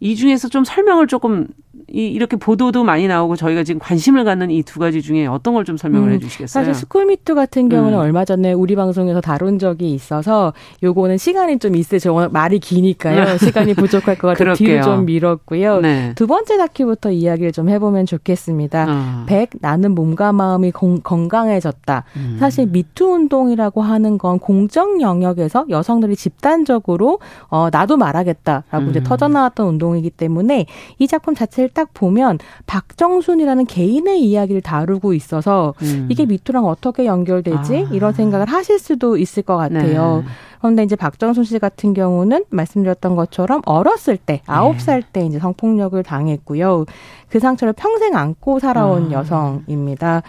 이 중에서 좀 설명을 조금 이, 이렇게 보도도 많이 나오고 저희가 지금 관심을 갖는 이 두 가지 중에 어떤 걸 좀 설명을 음, 해 주시겠어요? 사실 스쿨미투 같은 경우는 음. 얼마 전에 우리 방송에서 다룬 적이 있어서 요거는 시간이 좀 있으죠. 말이 기니까요. 시간이 부족할 것 같아서 <laughs> 뒤로 좀 미뤘고요. 네. 두 번째 다큐부터 이야기를 좀 해보면 좋겠습니다. 어. 100 나는 몸과 마음이 건, 건강해졌다. 음. 사실 미투 운동이라고 하는 건 공적 영역에서 여성들이 집단적으로 어, 나도 말하겠다라고 이제 음. 터져나왔던 운동이기 때문에 이 작품 자체를 딱 보면 박정순이라는 개인의 이야기를 다루고 있어서 음. 이게 미투랑 어떻게 연결되지? 아. 이런 생각을 하실 수도 있을 것 같아요. 네. 그런데 이제 박정순 씨 같은 경우는 말씀드렸던 것처럼 어렸을 때 아홉 살때 네. 이제 성폭력을 당했고요. 그 상처를 평생 안고 살아온 아. 여성입니다.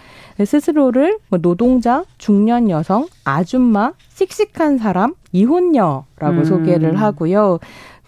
스스로를 뭐 노동자, 중년 여성, 아줌마, 씩씩한 사람, 이혼녀라고 음. 소개를 하고요.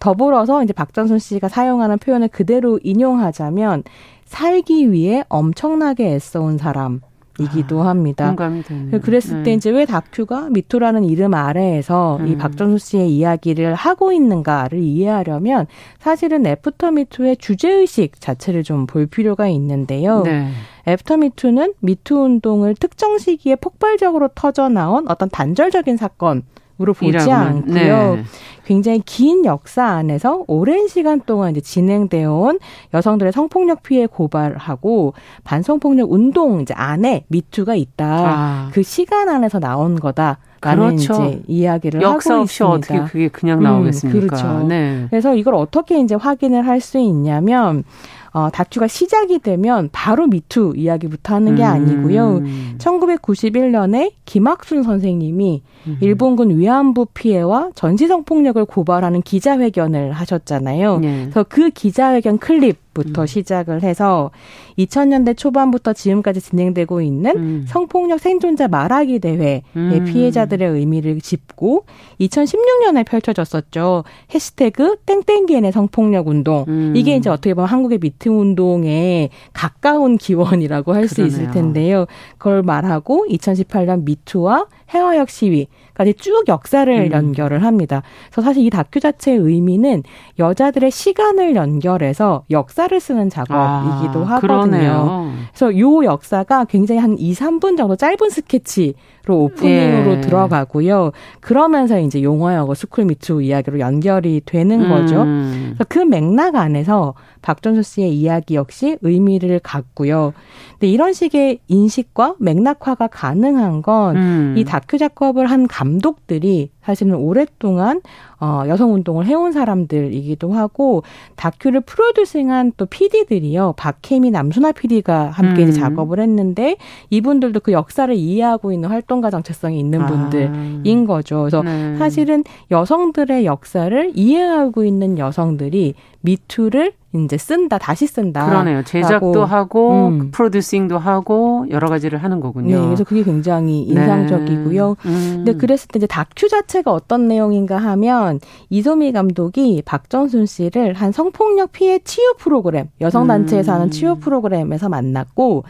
더불어서 이제 박정순 씨가 사용하는 표현을 그대로 인용하자면 살기 위해 엄청나게 애써온 사람. 이기도 아, 합니다. 공감이 되네요. 그랬을 네. 때 이제 왜 다큐가 미투라는 이름 아래에서 음. 이 박정순 씨의 이야기를 하고 있는가를 이해하려면 사실은 애프터 미투의 주제 의식 자체를 좀 볼 필요가 있는데요. 네. 애프터 미투는 미투 운동을 특정 시기에 폭발적으로 터져 나온 어떤 단절적인 사건 으로 보지 않고요. 네. 굉장히 긴 역사 안에서 오랜 시간 동안 이제 진행되어 온 여성들의 성폭력 피해 고발하고 반성폭력 운동 이제 안에 미투가 있다. 아. 그 시간 안에서 나온 거다. 그렇죠. 이제 이야기를 역사 하고 없이 있습니다. 어떻게 그게 그냥 나오겠습니까? 음, 그렇죠. 네. 그래서 이걸 어떻게 이제 확인을 할 수 있냐면 어, 다큐가 시작이 되면 바로 미투 이야기부터 하는 게 음. 아니고요. 1991년에 김학순 선생님이 음. 일본군 위안부 피해와 전시성 폭력을 고발하는 기자회견을 하셨잖아요. 네. 그래서 그 기자회견 클립부터 음. 시작을 해서 2000년대 초반부터 지금까지 진행되고 있는 음. 성폭력 생존자 말하기 대회의 음. 피해자들의 의미를 짚고 2016년에 펼쳐졌었죠. 해시태그 땡땡기엔의 성폭력 운동. 음. 이게 이제 어떻게 보면 한국의 미트 운동에 가까운 기원이라고 할 수 있을 텐데요. 그걸 말하고 2018년 미투와 혜화역 시위 까지 쭉 역사를 음. 연결을 합니다. 그래서 사실 이 다큐 자체의 의미는 여자들의 시간을 연결해서 역사를 쓰는 작업이기도 아, 하거든요. 그러네요. 그래서 요 역사가 굉장히 한 2, 3분 정도 짧은 스케치 로 오프닝으로 예. 들어가고요. 그러면서 이제 용화여고 스쿨 미투 이야기로 연결이 되는 거죠. 음. 그 맥락 안에서 박전수 씨의 이야기 역시 의미를 갖고요. 근데 이런 식의 인식과 맥락화가 가능한 건이 음. 다큐 작업을 한 감 독들이 사실은 오랫동안 어, 여성 운동을 해온 사람들이기도 하고 다큐를 프로듀싱한 또 PD들이요. 박혜미 남순아 PD가 함께 음. 이제 작업을 했는데 이분들도 그 역사를 이해하고 있는 활동가 정체성이 있는 아. 분들인 거죠. 그래서 네. 사실은 여성들의 역사를 이해하고 있는 여성들이 미투를 이제 쓴다, 다시 쓴다. 그러네요. 제작도 하고, 음. 프로듀싱도 하고, 여러 가지를 하는 거군요. 네, 그래서 그게 굉장히 네. 인상적이고요. 네. 음. 근데 그랬을 때 이제 다큐 자체가 어떤 내용인가 하면, 이소미 감독이 박정순 씨를 한 성폭력 피해 치유 프로그램, 여성단체에서 음. 하는 치유 프로그램에서 만났고,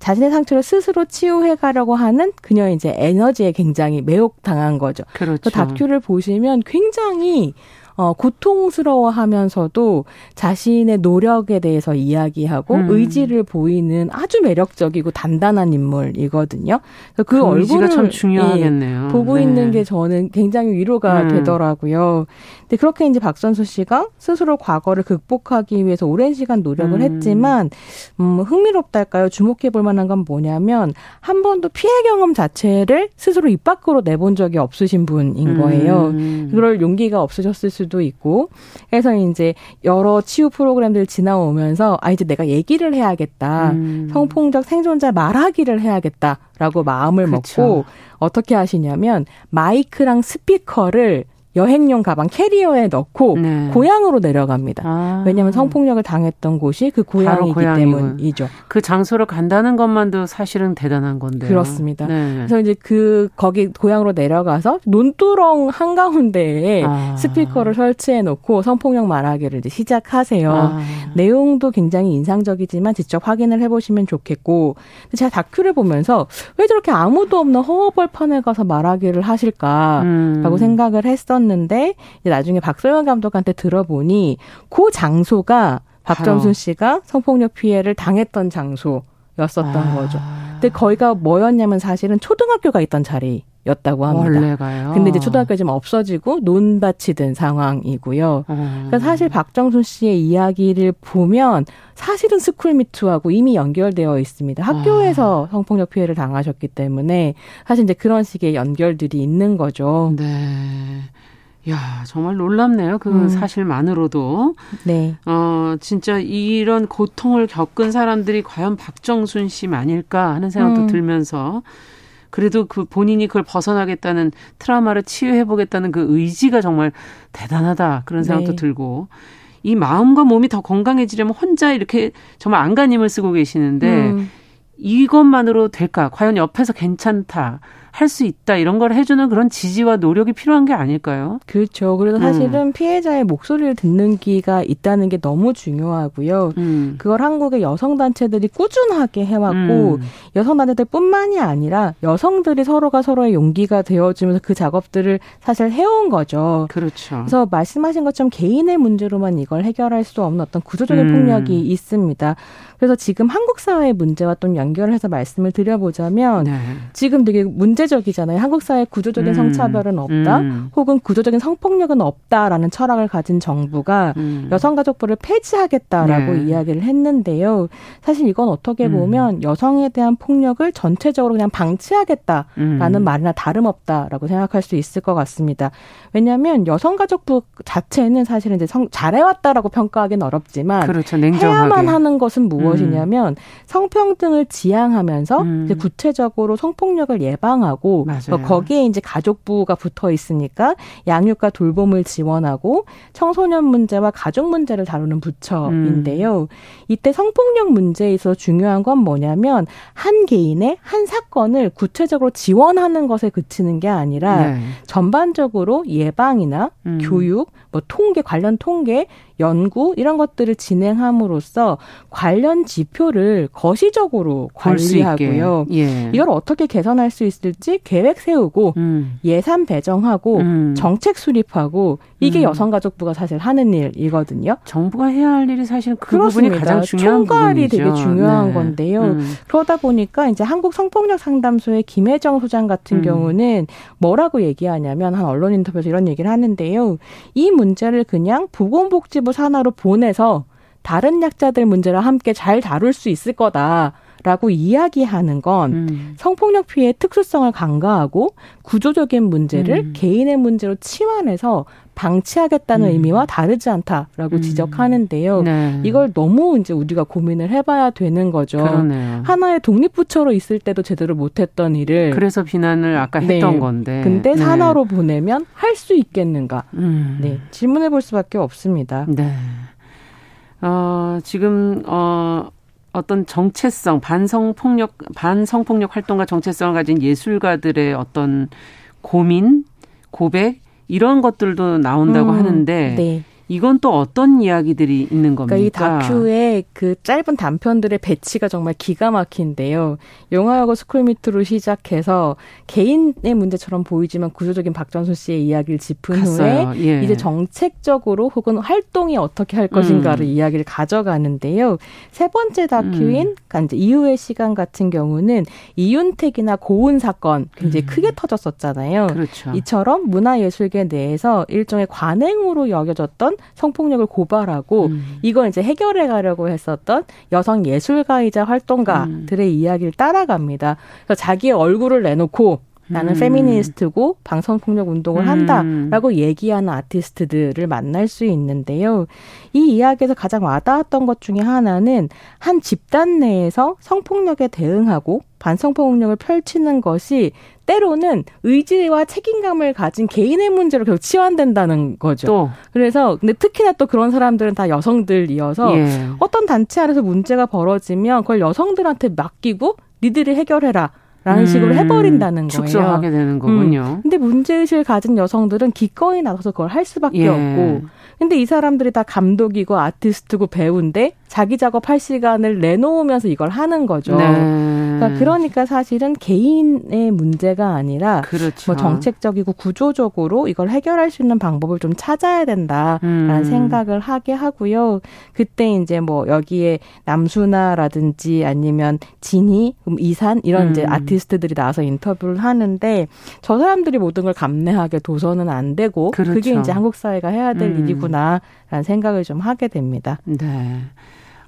자신의 상처를 스스로 치유해 가려고 하는 그녀의 이제 에너지에 굉장히 매혹 당한 거죠. 그렇죠. 다큐를 보시면 굉장히 어, 고통스러워하면서도 자신의 노력에 대해서 이야기하고 음. 의지를 보이는 아주 매력적이고 단단한 인물이거든요. 그, 그 얼굴을 참 중요하겠네요. 예, 보고 네. 있는 게 저는 굉장히 위로가 음. 되더라고요. 근데 그렇게 이제 박선수 씨가 스스로 과거를 극복하기 위해서 오랜 시간 노력을 음. 했지만 음, 흥미롭달까요? 주목해 볼 만한 건 뭐냐면 한 번도 피해 경험 자체를 스스로 입 밖으로 내본 적이 없으신 분인 거예요. 음. 그럴 용기가 없으셨을 수도 수도 있고 그래서 이제 여러 치유 프로그램들 지나오면서 아 이제 내가 얘기를 해야겠다. 음. 성폭력 생존자 말하기를 해야겠다라고 마음을 그쵸. 먹고 어떻게 하시냐면 마이크랑 스피커를 여행용 가방 캐리어에 넣고 네. 고향으로 내려갑니다. 아. 왜냐하면 성폭력을 당했던 곳이 그 고향이기 때문이죠. 그 장소를 간다는 것만도 사실은 대단한 건데요. 그렇습니다. 네. 그래서 이제 그 거기 고향으로 내려가서 논두렁 한 가운데에 아. 스피커를 설치해 놓고 성폭력 말하기를 이제 시작하세요. 아. 내용도 굉장히 인상적이지만 직접 확인을 해보시면 좋겠고 제가 다큐를 보면서 왜 저렇게 아무도 없는 허허벌판에 가서 말하기를 하실까라고 음. 생각을 했었. 했었는데 나중에 박소영 감독한테 들어보니 그 장소가 박정순 씨가 성폭력 피해를 당했던 장소였었던 아. 거죠. 근데 거기가 뭐였냐면 사실은 초등학교가 있던 자리. 였다고 합니다. 원래가요. 근데 이제 초등학교 좀 없어지고 논밭이 된 상황이고요. 어. 그러니까 사실 박정순 씨의 이야기를 보면 사실은 스쿨미투하고 이미 연결되어 있습니다. 학교에서 어. 성폭력 피해를 당하셨기 때문에 사실 이제 그런 식의 연결들이 있는 거죠. 네. 야, 정말 놀랍네요. 그 음. 사실만으로도. 네. 어, 진짜 이런 고통을 겪은 사람들이 과연 박정순 씨만일까 하는 생각도 음. 들면서 그래도 그 본인이 그걸 벗어나겠다는 트라우마를 치유해보겠다는 그 의지가 정말 대단하다. 그런 생각도 네. 들고. 이 마음과 몸이 더 건강해지려면 혼자 이렇게 정말 안간힘을 쓰고 계시는데 음. 이것만으로 될까? 과연 옆에서 괜찮다. 할 수 있다 이런 걸 해주는 그런 지지와 노력이 필요한 게 아닐까요? 그렇죠. 그래서 음. 사실은 음. 피해자의 목소리를 듣는 기가 있다는 게 너무 중요하고요. 음. 그걸 한국의 여성 단체들이 꾸준하게 해왔고 음. 여성 단체들뿐만이 아니라 여성들이 서로가 서로의 용기가 되어주면서 그 작업들을 사실 해온 거죠. 그렇죠. 그래서 말씀하신 것처럼 개인의 문제로만 이걸 해결할 수 없는 어떤 구조적인 음. 폭력이 있습니다. 그래서 지금 한국 사회의 문제와 좀 연결을 해서 말씀을 드려보자면 네. 지금 되게 문제적이잖아요. 한국 사회 구조적인 음. 성차별은 없다, 음. 혹은 구조적인 성폭력은 없다라는 철학을 가진 정부가 음. 여성가족부를 폐지하겠다라고 네. 이야기를 했는데요. 사실 이건 어떻게 음. 보면 여성에 대한 폭력을 전체적으로 그냥 방치하겠다라는 음. 말이나 다름없다라고 생각할 수 있을 것 같습니다. 왜냐하면 여성가족부 자체는 사실은 이제 성, 잘해왔다라고 평가하기는 어렵지만 그렇죠. 해야만 하는 것은 무엇? 무엇이냐면 음. 성평등을 지향하면서 음. 이제 구체적으로 성폭력을 예방하고 맞아요. 거기에 이제 가족부가 붙어 있으니까 양육과 돌봄을 지원하고 청소년 문제와 가족 문제를 다루는 부처인데요. 음. 이때 성폭력 문제에 있어 중요한 건 뭐냐면 한 개인의 한 사건을 구체적으로 지원하는 것에 그치는 게 아니라 네. 전반적으로 예방이나 음. 교육, 뭐 통계 관련 통계 연구 이런 것들을 진행함으로써 관련 지표를 거시적으로 관리하고요. 예. 이걸 어떻게 개선할 수 있을지 계획 세우고 음. 예산 배정하고 음. 정책 수립하고 이게 음. 여성가족부가 사실 하는 일이거든요. 정부가 해야 할 일이 사실 그 그렇습니다. 부분이 가장 중요한 총괄이 부분이죠. 되게 중요한 네. 건데요. 음. 그러다 보니까 이제 한국 성폭력 상담소의 김혜정 소장 같은 음. 경우는 뭐라고 얘기하냐면 한 언론 인터뷰에서 이런 얘기를 하는데요. 이 문제를 그냥 보건복지부 산하로 보내서 다른 약자들 문제를 함께 잘 다룰 수 있을 거다. 라고 이야기하는 건 음. 성폭력 피해의 특수성을 간과하고 구조적인 문제를 음. 개인의 문제로 치환해서 방치하겠다는 음. 의미와 다르지 않다라고 음. 지적하는데요. 네. 이걸 너무 이제 우리가 고민을 해봐야 되는 거죠. 그러네요. 하나의 독립부처로 있을 때도 제대로 못했던 일을 그래서 비난을 아까 네. 했던 건데. 근데 네. 산하로 보내면 할 수 있겠는가? 음. 네 질문해 볼 수밖에 없습니다. 네. 어, 지금 어 어떤 정체성, 반성폭력, 반성폭력 활동가 정체성을 가진 예술가들의 어떤 고민, 고백, 이런 것들도 나온다고 음, 하는데, 네. 이건 또 어떤 이야기들이 있는 겁니까? 그러니까 이 다큐의 그 짧은 단편들의 배치가 정말 기가 막힌데요. 영화하고 스쿨미트로 시작해서 개인의 문제처럼 보이지만 구조적인 박전순 씨의 이야기를 짚은 갔어요. 후에 예. 이제 정책적으로 혹은 활동이 어떻게 할 것인가를 음. 이야기를 가져가는데요. 세 번째 다큐인 음. 그러니까 이제 이후의 시간 같은 경우는 이윤택이나 고은 사건 굉장히 음. 크게 터졌었잖아요. 그렇죠. 이처럼 문화예술계 내에서 일종의 관행으로 여겨졌던 성폭력을 고발하고 음. 이걸 이제 해결해 가려고 했었던 여성 예술가이자 활동가들의 음. 이야기를 따라갑니다. 그래서 자기의 얼굴을 내놓고 나는 음. 페미니스트고 방송폭력 운동을 음. 한다라고 얘기하는 아티스트들을 만날 수 있는데요. 이 이야기에서 가장 와닿았던 것 중에 하나는 한 집단 내에서 성폭력에 대응하고 반성폭력을 펼치는 것이 때로는 의지와 책임감을 가진 개인의 문제로 결국 치환된다는 거죠. 또. 그래서 근데 특히나 또 그런 사람들은 다 여성들이어서 예. 어떤 단체 안에서 문제가 벌어지면 그걸 여성들한테 맡기고 니들이 해결해라. 라는 음, 식으로 해버린다는 거예요. 축소하게 되는 거군요. 음. 근데 문제의식을 가진 여성들은 기꺼이 나가서 그걸 할 수밖에 예. 없고. 근데 이 사람들이 다 감독이고 아티스트고 배우인데 자기 작업할 시간을 내놓으면서 이걸 하는 거죠. 네. 그러니까, 그러니까, 사실은 개인의 문제가 아니라 그렇죠. 뭐 정책적이고 구조적으로 이걸 해결할 수 있는 방법을 좀 찾아야 된다라는 음. 생각을 하게 하고요. 그때 이제 뭐 여기에 남수나라든지 아니면 진희, 이산 이런 음. 이제 아티스트들이 나와서 인터뷰를 하는데 저 사람들이 모든 걸 감내하게 도서는 안 되고 그렇죠. 그게 이제 한국 사회가 해야 될 음. 일이구나라는 생각을 좀 하게 됩니다. 네.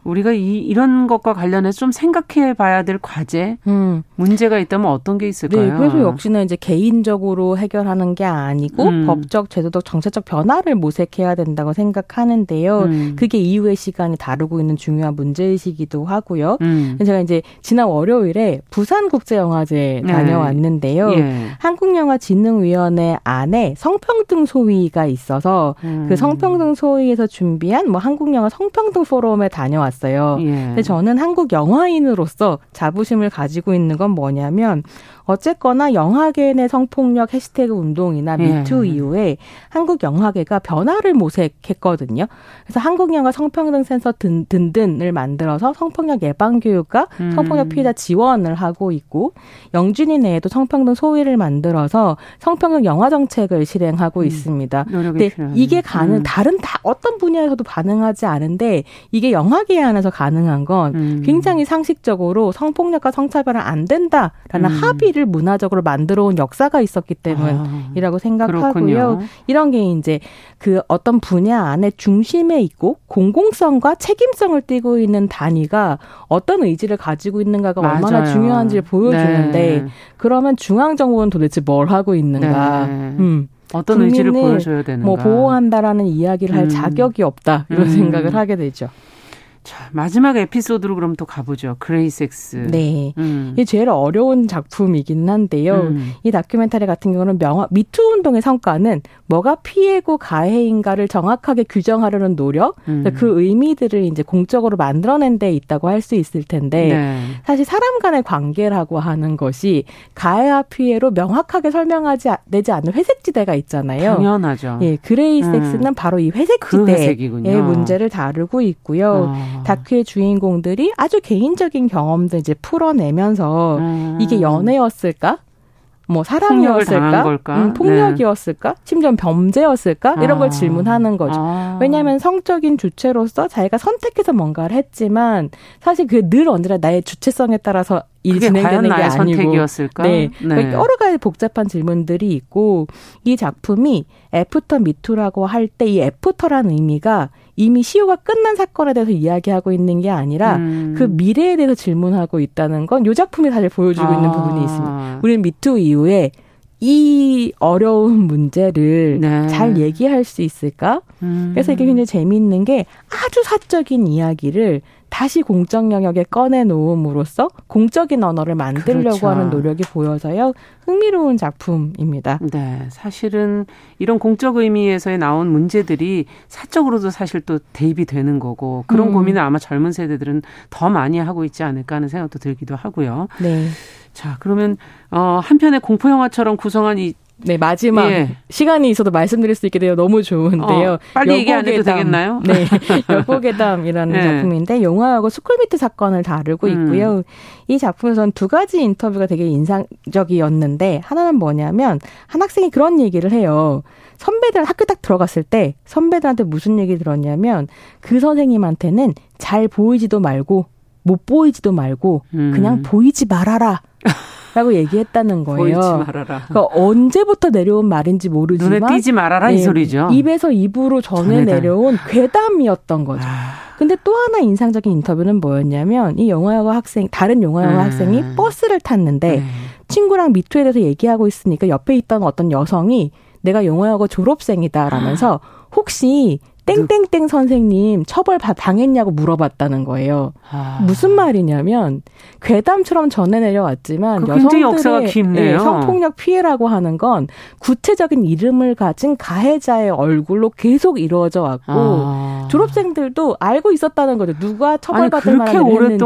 우리가 이, 이런 것과 관련해서 좀 생각해 봐야 될 과제, 음. 문제가 있다면 어떤 게 있을까요? 네, 그래서 역시나 이제 개인적으로 해결하는 게 아니고 음. 법적, 제도적, 정책적 변화를 모색해야 된다고 생각하는데요. 음. 그게 이후의 시간이 다루고 있는 중요한 문제의식이기도 하고요. 음. 제가 이제 지난 월요일에 부산국제영화제 네. 다녀왔는데요. 네. 한국영화진흥위원회 안에 성평등 소위가 있어서 음. 그 성평등 소위에서 준비한 뭐 한국영화 성평등 포럼에 다녀왔 나왔어요. 예. 근데 저는 한국 영화인으로서 자부심을 가지고 있는 건 뭐냐면 어쨌거나 영화계 내 성폭력 해시태그 운동이나 예. 미투 이후에 한국 영화계가 변화를 모색했거든요. 그래서 한국 영화 성평등 센서 든, 든든을 만들어서 성폭력 예방 교육과 음. 성폭력 피해자 지원을 하고 있고 영준이 내에도 성평등 소위를 만들어서 성평등 영화 정책을 실행하고 음. 있습니다. 근데 필요하네. 이게 가능 음. 다른 다 어떤 분야에서도 반응하지 않은데 이게 영화계 안에서 가능한 건 음. 굉장히 상식적으로 성폭력과 성차별은 안 된다라는 음. 합의 소비를 문화적으로 만들어 온 역사가 있었기 때문이라고 아, 생각하고요. 그렇군요. 이런 게 이제 그 어떤 분야 안에 중심에 있고 공공성과 책임성을 띠고 있는 단위가 어떤 의지를 가지고 있는가가 맞아요. 얼마나 중요한지를 보여주는데 네. 그러면 중앙 정부는 도대체 뭘 하고 있는가? 네. 음. 어떤 의지를 보여줘야 되는가? 뭐 보호한다라는 이야기를 할 음. 자격이 없다 이런 음. 생각을 하게 되죠. 자, 마지막 에피소드로 그럼 또 가보죠. 그레이섹스. 네. 음. 이게 제일 어려운 작품이긴 한데요. 음. 이 다큐멘터리 같은 경우는 명화, 미투 운동의 성과는 뭐가 피해고 가해인가를 정확하게 규정하려는 노력, 음. 그 의미들을 이제 공적으로 만들어낸 데 있다고 할 수 있을 텐데, 네. 사실 사람 간의 관계라고 하는 것이 가해와 피해로 명확하게 설명하지 내지 않는 회색지대가 있잖아요. 당연하죠. 예, 그레이섹스는 음. 바로 이 회색지대의 그 문제를 다루고 있고요. 어. 다큐의 주인공들이 아주 개인적인 경험들 이제 풀어내면서 음. 이게 연애였을까? 뭐 사랑이었을까? 음, 폭력이었을까? 네. 심지어 범죄였을까? 이런 아. 걸 질문하는 거죠. 아. 왜냐하면 성적인 주체로서 자기가 선택해서 뭔가를 했지만 사실 그늘 언제나 나의 주체성에 따라서 일이 진행되는 게 아니고 선택이었을까? 네, 네. 그러니까 여러 가지 복잡한 질문들이 있고 이 작품이 애프터 미투라고 할 때 이 after라는 의미가 이미 시효가 끝난 사건에 대해서 이야기하고 있는 게 아니라 음. 그 미래에 대해서 질문하고 있다는 걸 이 작품이 사실 보여주고 아. 있는 부분이 있습니다. 우리는 미투 이후에 이 어려운 문제를 네. 잘 얘기할 수 있을까? 음. 그래서 이게 굉장히 재미있는 게 아주 사적인 이야기를 다시 공적 영역에 꺼내 놓음으로써 공적인 언어를 만들려고 그렇죠. 하는 노력이 보여서요. 흥미로운 작품입니다. 네. 사실은 이런 공적 의미에서의 나온 문제들이 사적으로도 사실 또 대입이 되는 거고 그런 음. 고민을 아마 젊은 세대들은 더 많이 하고 있지 않을까 하는 생각도 들기도 하고요. 네. 자, 그러면 어 한편의 공포 영화처럼 구성한 이 네, 마지막 예. 시간이 있어도 말씀드릴 수 있게 되어 너무 좋은데요. 어, 빨리 얘기 안 해도 되겠나요? <laughs> 네. 여고괴담이라는 네. <laughs> 작품인데 용화여고 스쿨미투 사건을 다루고 음. 있고요. 이 작품에서는 두 가지 인터뷰가 되게 인상적이었는데 하나는 뭐냐면 한 학생이 그런 얘기를 해요. 선배들 학교 딱 들어갔을 때 선배들한테 무슨 얘기 들었냐면 그 선생님한테는 잘 보이지도 말고 못 보이지도 말고 음. 그냥 보이지 말아라. <laughs> 라고 얘기했다는 거예요. 보이지 말아라. 그러니까 언제부터 내려온 말인지 모르지만 눈에 띄지 말아라 네, 이 소리죠. 입에서 입으로 전해 내려온 괴담이었던 거죠. 아. 근데 또 하나 인상적인 인터뷰는 뭐였냐면 이 용화여고 학생 다른 용화여고 음. 학생이 버스를 탔는데 음. 친구랑 미투에 대해서 얘기하고 있으니까 옆에 있던 어떤 여성이 내가 영화영화 졸업생이다라면서 아. 혹시 땡땡땡 선생님 처벌 당했냐고 물어봤다는 거예요. 아. 무슨 말이냐면 괴담처럼 전해 내려왔지만 여성들의 네, 성폭력 피해라고 하는 건 구체적인 이름을 가진 가해자의 얼굴로 계속 이루어져 왔고 아. 졸업생들도 알고 있었다는 거죠. 누가 처벌받을 만한 일을 했는지.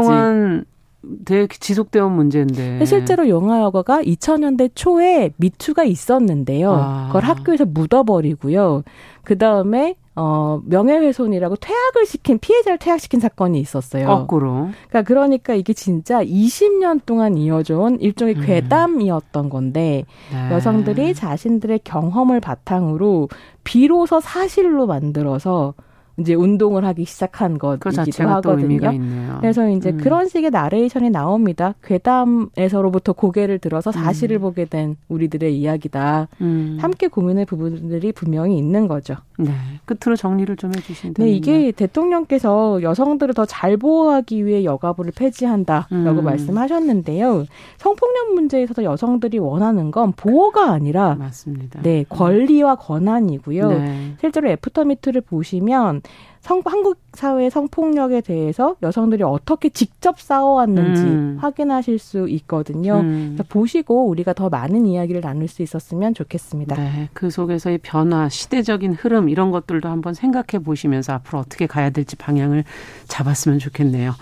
되게 지속되어 온 문제인데. 실제로 영화여가가 2000년대 초에 미투가 있었는데요. 아. 그걸 학교에서 묻어버리고요. 그 다음에 어, 명예훼손이라고 퇴학을 시킨 피해자를 퇴학시킨 사건이 있었어요. 거꾸로. 그러니까 그러니까 이게 진짜 20년 동안 이어져온 일종의 음. 괴담이었던 건데 네. 여성들이 자신들의 경험을 바탕으로 비로소 사실로 만들어서 이제 운동을 하기 시작한 그 것이기도 그 하거든요. 그래서 이제 음. 그런 식의 나레이션이 나옵니다. 괴담에서로부터 고개를 들어서 사실을 음. 보게 된 우리들의 이야기다. 음. 함께 고민할 부분들이 분명히 있는 거죠. 네. 끝으로 정리를 좀 해주신다면. 네, 이게 대통령께서 여성들을 더 잘 보호하기 위해 여가부를 폐지한다라고 음. 말씀하셨는데요. 성폭력 문제에서도 여성들이 원하는 건 보호가 아니라 맞습니다. 네, 권리와 권한이고요. 네. 실제로 애프터미투를 보시면 성, 한국 사회 성폭력에 대해서 여성들이 어떻게 직접 싸워왔는지 음. 확인하실 수 있거든요. 음. 보시고 우리가 더 많은 이야기를 나눌 수 있었으면 좋겠습니다. 네, 그 속에서의 변화, 시대적인 흐름 이런 것들도 한번 생각해 보시면서 앞으로 어떻게 가야 될지 방향을 잡았으면 좋겠네요.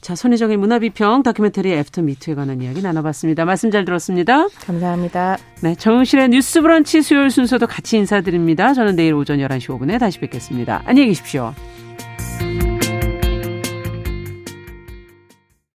자, 손희정의 문화비평 다큐멘터리 애프터 미투에 관한 이야기 나눠봤습니다. 말씀 잘 들었습니다. 감사합니다. 네, 정은실의 뉴스 브런치 수요일 순서도 같이 인사드립니다. 저는 내일 오전 11시 5분에 다시 뵙겠습니다. 안녕히 계십시오.